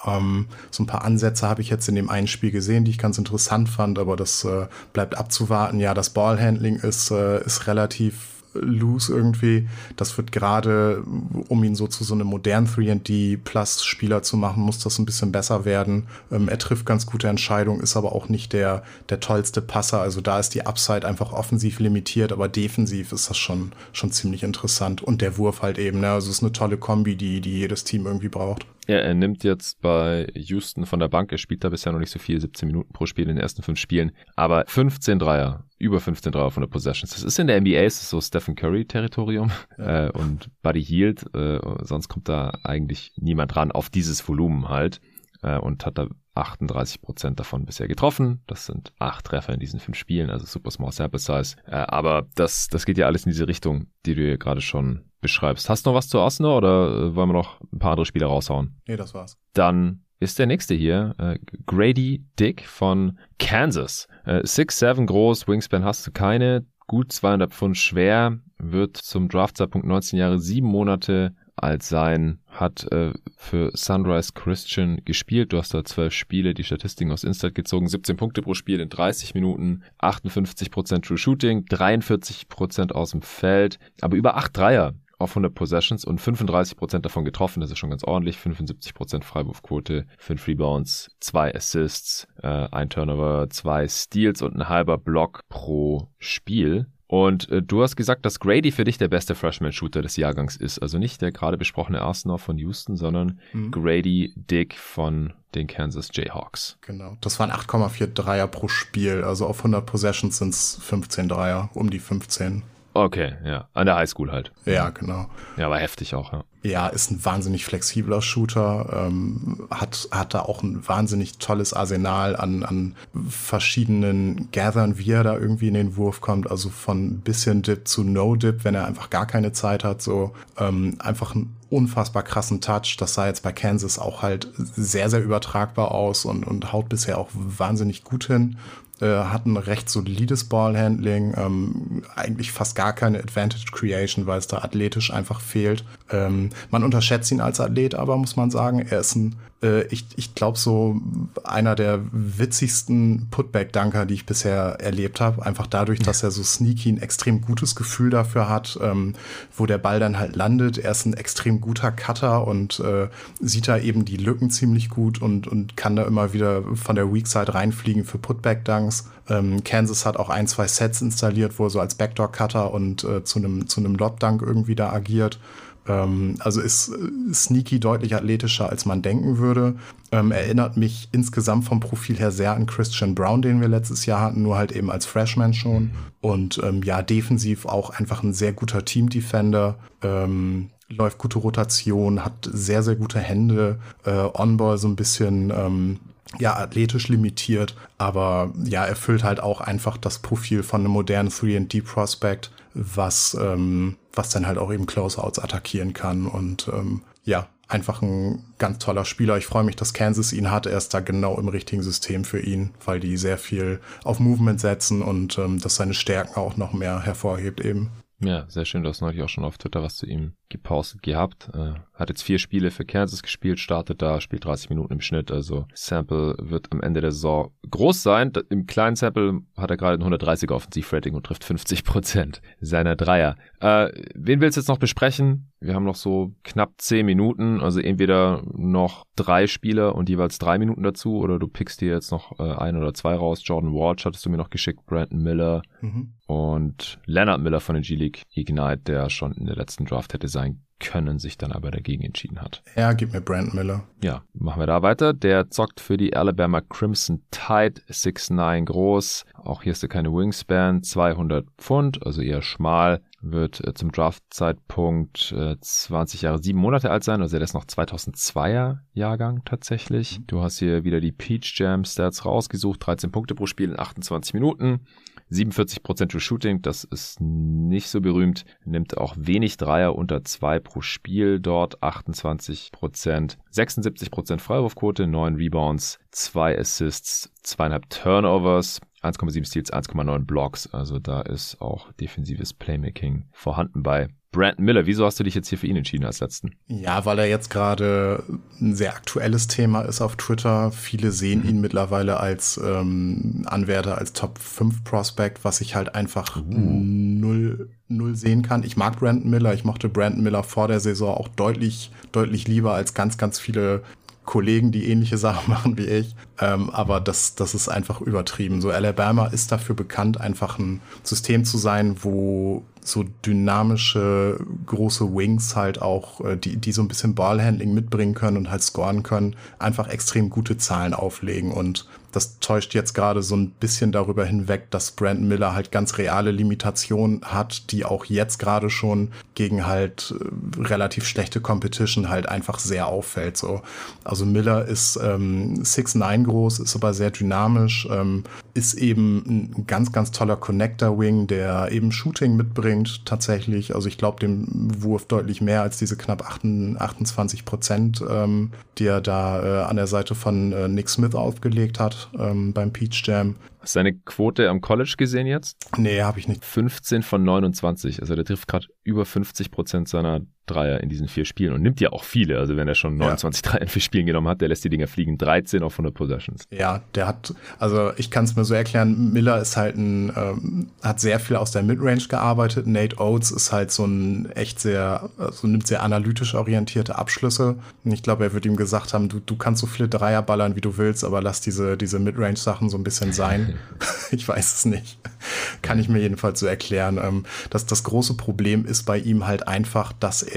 Ähm, so ein paar Ansätze habe ich jetzt in dem einen Spiel gesehen, die ich ganz interessant fand, aber das äh, bleibt abzuwarten. Ja, das Ballhandling ist, äh, ist relativ loose irgendwie. Das wird gerade, um ihn so zu so einem modernen 3D-Plus-Spieler zu machen, muss das ein bisschen besser werden. Ähm, er trifft ganz gute Entscheidungen, ist aber auch nicht der, der tollste Passer. Also da ist die Upside einfach offensiv limitiert, aber defensiv ist das schon, schon ziemlich interessant. Und der Wurf halt eben, ne? Also es ist eine tolle Kombi, die, die jedes Team irgendwie braucht. Ja, er nimmt jetzt bei Houston von der Bank. Er spielt da bisher noch nicht so viel, 17 Minuten pro Spiel in den ersten fünf Spielen. Aber 15 Dreier, über 15 Dreier von der Possessions. Das ist in der NBA, ist so Stephen Curry-Territorium. Ja. Äh, und Buddy Hield, äh, sonst kommt da eigentlich niemand ran auf dieses Volumen halt. Äh, und hat da 38 Prozent davon bisher getroffen. Das sind acht Treffer in diesen fünf Spielen, also super small sample size. Äh, aber das, das geht ja alles in diese Richtung, die du gerade schon beschreibst. Hast du noch was zu Arsenal oder äh, wollen wir noch ein paar andere Spiele raushauen? Nee, das war's. Dann ist der nächste hier, äh, Grady Dick von Kansas. Äh, 6'7 groß, Wingspan hast du keine, gut 200 Pfund schwer, wird zum Draftzeitpunkt 19 Jahre, 7 Monate alt sein, hat äh, für Sunrise Christian gespielt. Du hast da zwölf Spiele, die Statistiken aus Instat gezogen, 17 Punkte pro Spiel in 30 Minuten, 58% True Shooting, 43% aus dem Feld, aber über acht Dreier auf 100 Possessions und 35% davon getroffen. Das ist schon ganz ordentlich. 75% Freiwurfquote, 5 Rebounds, 2 Assists, äh, ein Turnover, 2 Steals und ein halber Block pro Spiel. Und äh, du hast gesagt, dass Grady für dich der beste Freshman-Shooter des Jahrgangs ist. Also nicht der gerade besprochene Arsenal von Houston, sondern mhm. Grady Dick von den Kansas Jayhawks. Genau. Das waren 8,4 Dreier pro Spiel. Also auf 100 Possessions sind es 15 Dreier, um die 15. Okay, ja. An der Highschool halt. Ja, genau. Ja, aber heftig auch, ja. Ja, ist ein wahnsinnig flexibler Shooter, ähm, hat, hat da auch ein wahnsinnig tolles Arsenal an, an verschiedenen Gathern, wie er da irgendwie in den Wurf kommt. Also von bisschen Dip zu No-Dip, wenn er einfach gar keine Zeit hat. So ähm, einfach ein unfassbar krassen Touch. Das sah jetzt bei Kansas auch halt sehr, sehr übertragbar aus und, und haut bisher auch wahnsinnig gut hin. Äh, hat ein recht solides Ballhandling, ähm, eigentlich fast gar keine Advantage Creation, weil es da athletisch einfach fehlt. Ähm, man unterschätzt ihn als Athlet, aber muss man sagen, er ist ein äh, ich, ich glaube, so einer der witzigsten Putback-Dunker, die ich bisher erlebt habe. Einfach dadurch, dass er so sneaky ein extrem gutes Gefühl dafür hat, ähm, wo der Ball dann halt landet. Er ist ein extrem guter Cutter und äh, sieht da eben die Lücken ziemlich gut und, und kann da immer wieder von der Weak Side reinfliegen für Putback-Dunks. Ähm, Kansas hat auch ein, zwei Sets installiert, wo er so als Backdoor-Cutter und äh, zu einem zu einem Lob-Dunk irgendwie da agiert. Ähm, also ist äh, sneaky deutlich athletischer, als man denken würde. Ähm, erinnert mich insgesamt vom Profil her sehr an Christian Brown, den wir letztes Jahr hatten, nur halt eben als Freshman schon. Und ähm, ja, defensiv auch einfach ein sehr guter Team-Defender. Ähm, läuft gute Rotation, hat sehr, sehr gute Hände, äh, On-Ball so ein bisschen ähm, ja, athletisch limitiert, aber ja, erfüllt halt auch einfach das Profil von einem modernen 3D-Prospect, was, ähm, was dann halt auch eben Closeouts attackieren kann und ähm, ja, einfach ein ganz toller Spieler. Ich freue mich, dass Kansas ihn hat. Er ist da genau im richtigen System für ihn, weil die sehr viel auf Movement setzen und ähm, das seine Stärken auch noch mehr hervorhebt eben. Ja, sehr schön. Du hast neulich auch schon auf Twitter was zu ihm gepostet gehabt. Äh, hat jetzt vier Spiele für Kansas gespielt, startet da, spielt 30 Minuten im Schnitt. Also Sample wird am Ende der Saison groß sein. Im kleinen Sample hat er gerade ein 130er Offensivrating und trifft 50 Prozent seiner Dreier. Äh, wen willst du jetzt noch besprechen? Wir haben noch so knapp zehn Minuten, also entweder noch drei Spieler und jeweils drei Minuten dazu oder du pickst dir jetzt noch äh, ein oder zwei raus. Jordan Walsh hattest du mir noch geschickt, Brandon Miller mhm. Und Leonard Miller von der G-League Ignite, der schon in der letzten Draft hätte sein können, sich dann aber dagegen entschieden hat. Ja, gib mir Brand Miller. Ja, machen wir da weiter. Der zockt für die Alabama Crimson Tide, 6'9 groß. Auch hier ist er keine Wingspan, 200 Pfund, also eher schmal. Wird äh, zum Draftzeitpunkt äh, 20 Jahre, 7 Monate alt sein, also er ist noch 2002er Jahrgang tatsächlich. Mhm. Du hast hier wieder die Peach Jam Stats rausgesucht, 13 Punkte pro Spiel in 28 Minuten. 47% True Shooting, das ist nicht so berühmt. Nimmt auch wenig Dreier unter zwei pro Spiel dort, 28%. 76% Freiwurfquote, 9 Rebounds, 2 Assists, 2,5 Turnovers. 1,7 Steals, 1,9 Blocks. Also da ist auch defensives Playmaking vorhanden bei Brandon Miller, wieso hast du dich jetzt hier für ihn entschieden als letzten? Ja, weil er jetzt gerade ein sehr aktuelles Thema ist auf Twitter. Viele sehen mhm. ihn mittlerweile als ähm, Anwärter, als Top 5 Prospect, was ich halt einfach uh. null, null sehen kann. Ich mag Brandon Miller, ich mochte Brandon Miller vor der Saison auch deutlich, deutlich lieber als ganz, ganz viele Kollegen, die ähnliche Sachen [laughs] machen wie ich. Ähm, aber das, das ist einfach übertrieben. So Alabama ist dafür bekannt, einfach ein System zu sein, wo so dynamische große Wings halt auch, äh, die, die so ein bisschen Ballhandling mitbringen können und halt scoren können, einfach extrem gute Zahlen auflegen. Und das täuscht jetzt gerade so ein bisschen darüber hinweg, dass Brandon Miller halt ganz reale Limitationen hat, die auch jetzt gerade schon gegen halt äh, relativ schlechte Competition halt einfach sehr auffällt. So. Also Miller ist ähm, 6'9 groß, ist aber sehr dynamisch, ähm, ist eben ein ganz, ganz toller Connector-Wing, der eben Shooting mitbringt tatsächlich. Also ich glaube, dem Wurf deutlich mehr als diese knapp 28 Prozent, ähm, die er da äh, an der Seite von äh, Nick Smith aufgelegt hat ähm, beim Peach Jam. Hast du seine Quote am College gesehen jetzt? Nee, habe ich nicht. 15 von 29. Also der trifft gerade über 50 Prozent seiner Dreier in diesen vier Spielen und nimmt ja auch viele. Also wenn er schon 29 ja. Dreier in vier Spielen genommen hat, der lässt die Dinger fliegen. 13 auf 100 Possessions. Ja, der hat, also ich kann es mir so erklären, Miller ist halt ein, ähm, hat sehr viel aus der Midrange gearbeitet. Nate Oates ist halt so ein echt sehr, also nimmt sehr analytisch orientierte Abschlüsse. Und ich glaube, er wird ihm gesagt haben, du, du kannst so viele Dreier ballern, wie du willst, aber lass diese, diese Midrange-Sachen so ein bisschen sein. [laughs] ich weiß es nicht. Kann ich mir jedenfalls so erklären. Ähm, dass das große Problem ist bei ihm halt einfach, dass er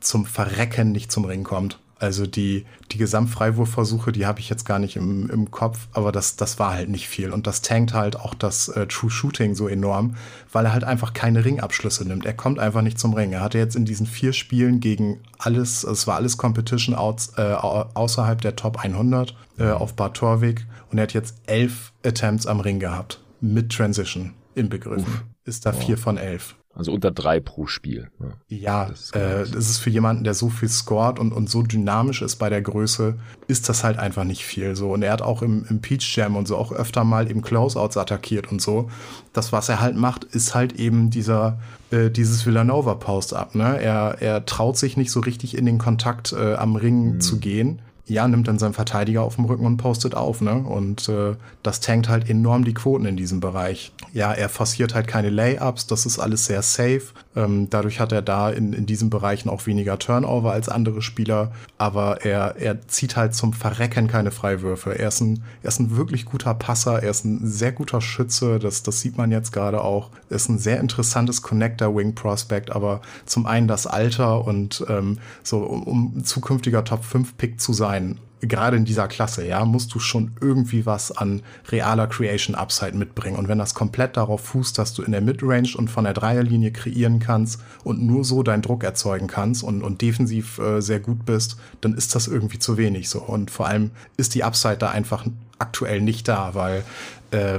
zum Verrecken nicht zum Ring kommt. Also die, die Gesamtfreiwurfversuche, die habe ich jetzt gar nicht im, im Kopf, aber das, das war halt nicht viel. Und das tankt halt auch das äh, True Shooting so enorm, weil er halt einfach keine Ringabschlüsse nimmt. Er kommt einfach nicht zum Ring. Er hatte jetzt in diesen vier Spielen gegen alles, es war alles Competition aus, äh, außerhalb der Top 100 äh, auf Bad Torweg und er hat jetzt elf Attempts am Ring gehabt. Mit Transition inbegriffen. Uff. Ist da wow. vier von elf. Also unter drei pro Spiel. Ja, ja das, ist äh, das ist für jemanden, der so viel scored und, und so dynamisch ist bei der Größe, ist das halt einfach nicht viel so. Und er hat auch im, im Peach Jam und so auch öfter mal eben Closeouts attackiert und so. Das, was er halt macht, ist halt eben dieser, äh, dieses Villanova Post-Up. Ne? Er, er traut sich nicht so richtig in den Kontakt äh, am Ring mhm. zu gehen ja, nimmt dann seinen Verteidiger auf dem Rücken und postet auf, ne? Und äh, das tankt halt enorm die Quoten in diesem Bereich. Ja, er forciert halt keine Layups, das ist alles sehr safe. Ähm, dadurch hat er da in, in diesen Bereichen auch weniger Turnover als andere Spieler, aber er, er zieht halt zum Verrecken keine Freiwürfe. Er ist, ein, er ist ein wirklich guter Passer, er ist ein sehr guter Schütze, das, das sieht man jetzt gerade auch. Er ist ein sehr interessantes Connector-Wing-Prospect, aber zum einen das Alter und ähm, so, um, um zukünftiger Top-5-Pick zu sein, sein, gerade in dieser Klasse, ja, musst du schon irgendwie was an realer Creation Upside mitbringen. Und wenn das komplett darauf fußt, dass du in der Midrange und von der Dreierlinie kreieren kannst und nur so deinen Druck erzeugen kannst und, und defensiv äh, sehr gut bist, dann ist das irgendwie zu wenig so. Und vor allem ist die Upside da einfach aktuell nicht da, weil äh,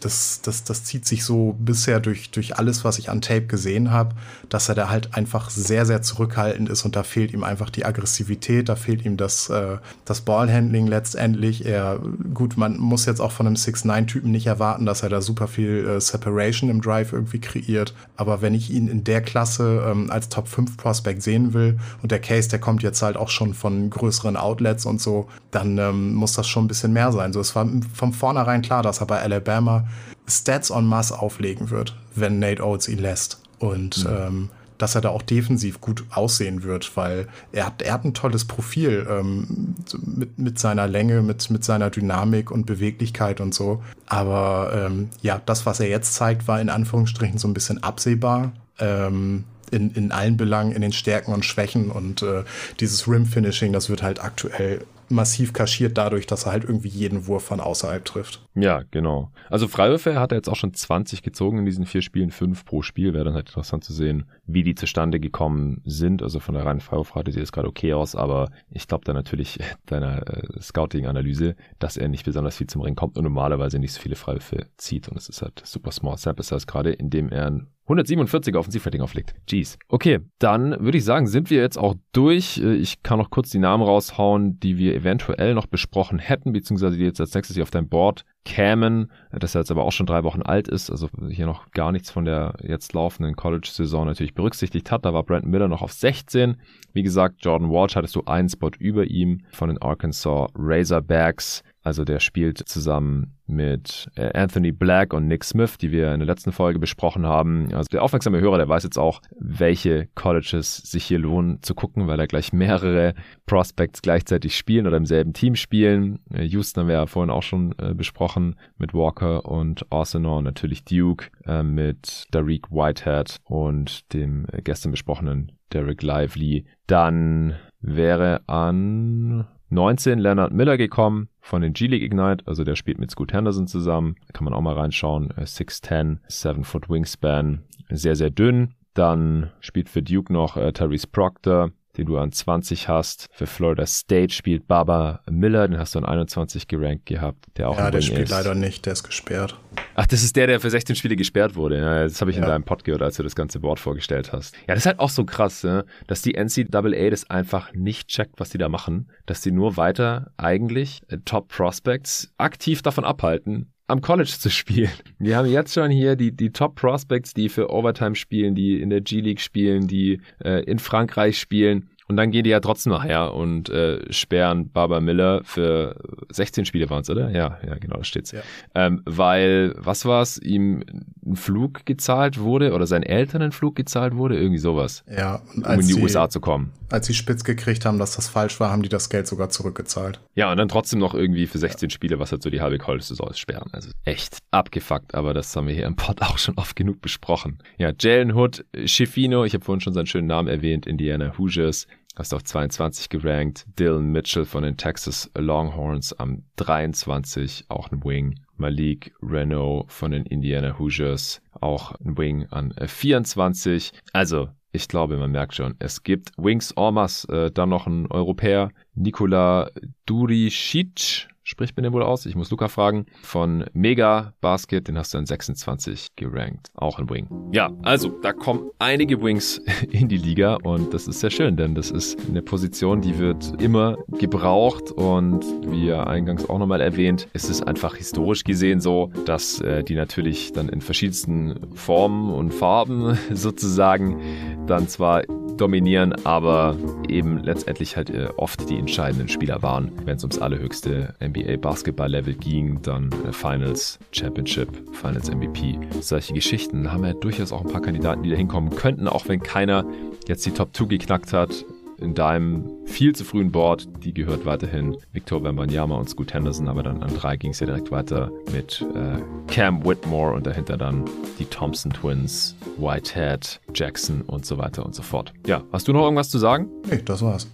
das, das, das zieht sich so bisher durch, durch alles, was ich an Tape gesehen habe, dass er da halt einfach sehr, sehr zurückhaltend ist und da fehlt ihm einfach die Aggressivität, da fehlt ihm das, äh, das Ballhandling letztendlich. Er, gut, man muss jetzt auch von einem 6-9-Typen nicht erwarten, dass er da super viel äh, Separation im Drive irgendwie kreiert, aber wenn ich ihn in der Klasse ähm, als Top 5 Prospect sehen will und der Case, der kommt jetzt halt auch schon von größeren Outlets und so, dann ähm, muss das schon ein bisschen mehr sein. So, es war von vornherein klar, dass er bei Alabama Stats en masse auflegen wird, wenn Nate Oates ihn lässt. Und mhm. ähm, dass er da auch defensiv gut aussehen wird, weil er hat, er hat ein tolles Profil ähm, mit, mit seiner Länge, mit, mit seiner Dynamik und Beweglichkeit und so. Aber ähm, ja, das, was er jetzt zeigt, war in Anführungsstrichen so ein bisschen absehbar. Ähm, in, in allen Belangen, in den Stärken und Schwächen und äh, dieses Rim-Finishing, das wird halt aktuell massiv kaschiert dadurch, dass er halt irgendwie jeden Wurf von außerhalb trifft. Ja, genau. Also Freiwürfe hat er jetzt auch schon 20 gezogen in diesen vier Spielen, fünf pro Spiel. Wäre dann halt interessant zu sehen, wie die zustande gekommen sind. Also von der reinen Freiwurfrate sieht es gerade okay aus, aber ich glaube da natürlich [laughs] deiner äh, Scouting-Analyse, dass er nicht besonders viel zum Ring kommt und normalerweise nicht so viele Freiwürfe zieht. Und es ist halt super small sample size gerade, indem er ein 147 Offensivrating auflegt. Jeez. Okay, dann würde ich sagen, sind wir jetzt auch durch. Äh, ich kann noch kurz die Namen raushauen, die wir eventuell noch besprochen hätten, beziehungsweise die jetzt als nächstes hier auf dein Board kämen, das jetzt aber auch schon drei Wochen alt ist, also hier noch gar nichts von der jetzt laufenden College-Saison natürlich berücksichtigt hat. Da war Brandon Miller noch auf 16. Wie gesagt, Jordan Walsh hattest du einen Spot über ihm von den Arkansas Razorbacks. Also der spielt zusammen mit äh, Anthony Black und Nick Smith, die wir in der letzten Folge besprochen haben. Also der aufmerksame Hörer, der weiß jetzt auch, welche Colleges sich hier lohnen zu gucken, weil da gleich mehrere Prospects gleichzeitig spielen oder im selben Team spielen. Äh, Houston haben wir ja vorhin auch schon äh, besprochen mit Walker und Arsenal, natürlich Duke mit Derek Whitehead und dem gestern besprochenen Derek Lively. Dann wäre an 19 Leonard Miller gekommen von den G-League Ignite, also der spielt mit Scoot Henderson zusammen. Kann man auch mal reinschauen. 6'10, 7 Foot Wingspan, sehr, sehr dünn. Dann spielt für Duke noch äh, Therese Proctor, den du an 20 hast. Für Florida State spielt Baba Miller, den hast du an 21 gerankt gehabt. Der auch ja, der spielt ist. leider nicht, der ist gesperrt. Ach, das ist der, der für 16 Spiele gesperrt wurde. Ja, das habe ich ja. in deinem Pod gehört, als du das ganze Board vorgestellt hast. Ja, das ist halt auch so krass, ne? dass die NCAA das einfach nicht checkt, was die da machen. Dass die nur weiter eigentlich äh, Top Prospects aktiv davon abhalten, am College zu spielen. Wir haben jetzt schon hier die, die Top Prospects, die für Overtime spielen, die in der G-League spielen, die äh, in Frankreich spielen. Und dann gehen die ja trotzdem noch her und äh, sperren Barbara Miller für 16 Spiele waren es, oder? Ja, ja, genau, da steht's. Ja. Ähm, weil, was war's, ihm ein Flug gezahlt wurde oder seinen Eltern ein Flug gezahlt wurde, irgendwie sowas. Ja, um in die sie, USA zu kommen. Als sie spitz gekriegt haben, dass das falsch war, haben die das Geld sogar zurückgezahlt. Ja, und dann trotzdem noch irgendwie für 16 ja. Spiele, was halt so die halbe College-Saison ist, sperren. Also echt abgefuckt, aber das haben wir hier im Pod [laughs] auch schon oft genug besprochen. Ja, Jalen Hood, Schifino, ich habe vorhin schon seinen schönen Namen erwähnt, Indiana Hoosiers, hast auf 22 gerankt. Dylan Mitchell von den Texas Longhorns am 23, auch ein Wing. Malik Renault von den Indiana Hoosiers, auch ein Wing an 24. Also, ich glaube, man merkt schon, es gibt Wings Ormas, äh, dann noch ein Europäer, Nikola Duricic, spricht man den wohl aus? Ich muss Luca fragen. Von Mega Basket, den hast du an 26 gerankt. Auch ein Wing. Ja, also da kommen einige Wings [laughs] in die Liga und das ist sehr schön, denn das ist eine Position, die wird immer gebraucht und wie eingangs auch nochmal erwähnt, ist es einfach historisch gesehen so, dass äh, die natürlich dann in verschiedensten Formen und Farben [laughs] sozusagen dann zwar dominieren, aber eben letztendlich halt äh, oft die entscheidenden Spieler waren, wenn es ums allerhöchste NBA Basketball-Level ging, dann äh, Finals, Championship, Finals MVP. Solche Geschichten haben wir durchaus auch ein paar Kandidaten, die da hinkommen könnten, auch wenn keiner jetzt die Top 2 geknackt hat in deinem viel zu frühen Board, die gehört weiterhin Victor Wembanyama und Scoot Henderson, aber dann an drei ging es ja direkt weiter mit äh, Cam Whitmore und dahinter dann die Thompson Twins, Whitehead, Jackson und so weiter und so fort. Ja, hast du noch irgendwas zu sagen? Nee, das war's.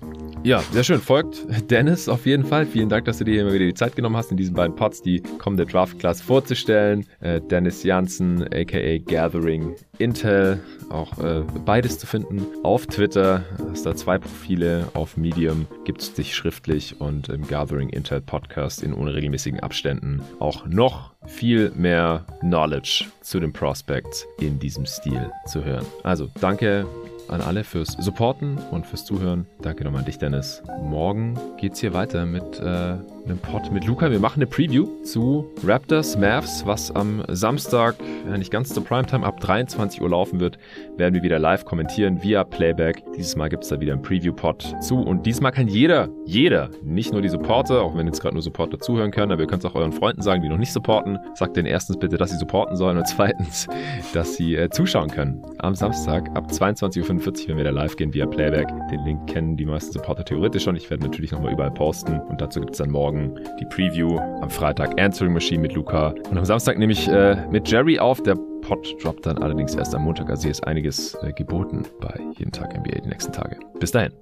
Ja, sehr schön. Folgt Dennis auf jeden Fall. Vielen Dank, dass du dir immer wieder die Zeit genommen hast, in diesen beiden Pods die kommende Draft Class vorzustellen. Äh, Dennis Janssen, aka Gathering Intel, auch äh, beides zu finden. Auf Twitter hast da zwei Profile. Auf Medium gibt es dich schriftlich und im Gathering Intel Podcast in unregelmäßigen Abständen auch noch viel mehr Knowledge zu den Prospects in diesem Stil zu hören. Also danke an alle fürs Supporten und fürs Zuhören. Danke nochmal an dich, Dennis. Morgen geht's hier weiter mit äh, einem Pod mit Luca. Wir machen eine Preview zu Raptors Mavs, was am Samstag, ja nicht ganz zur Primetime, ab 23 Uhr laufen wird, werden wir wieder live kommentieren via Playback. Dieses Mal gibt es da wieder einen Preview-Pod zu und diesmal kann jeder, jeder, nicht nur die Supporter, auch wenn jetzt gerade nur Supporter zuhören können, aber ihr könnt es auch euren Freunden sagen, die noch nicht supporten. Sagt denen erstens bitte, dass sie supporten sollen und [laughs] zweitens, dass sie äh, zuschauen können. Am Samstag ab 22.45 Uhr, wenn wir da live gehen via Playback. Den Link kennen die meisten Supporter theoretisch schon. Ich werde natürlich nochmal überall posten und dazu gibt es dann morgen morgen die Preview. Am Freitag Answering Machine mit Luca. Und am Samstag nehme ich äh, mit Jerry auf. Der Pod droppt dann allerdings erst am Montag. Also hier ist einiges äh, geboten bei jeden Tag NBA die nächsten Tage. Bis dahin.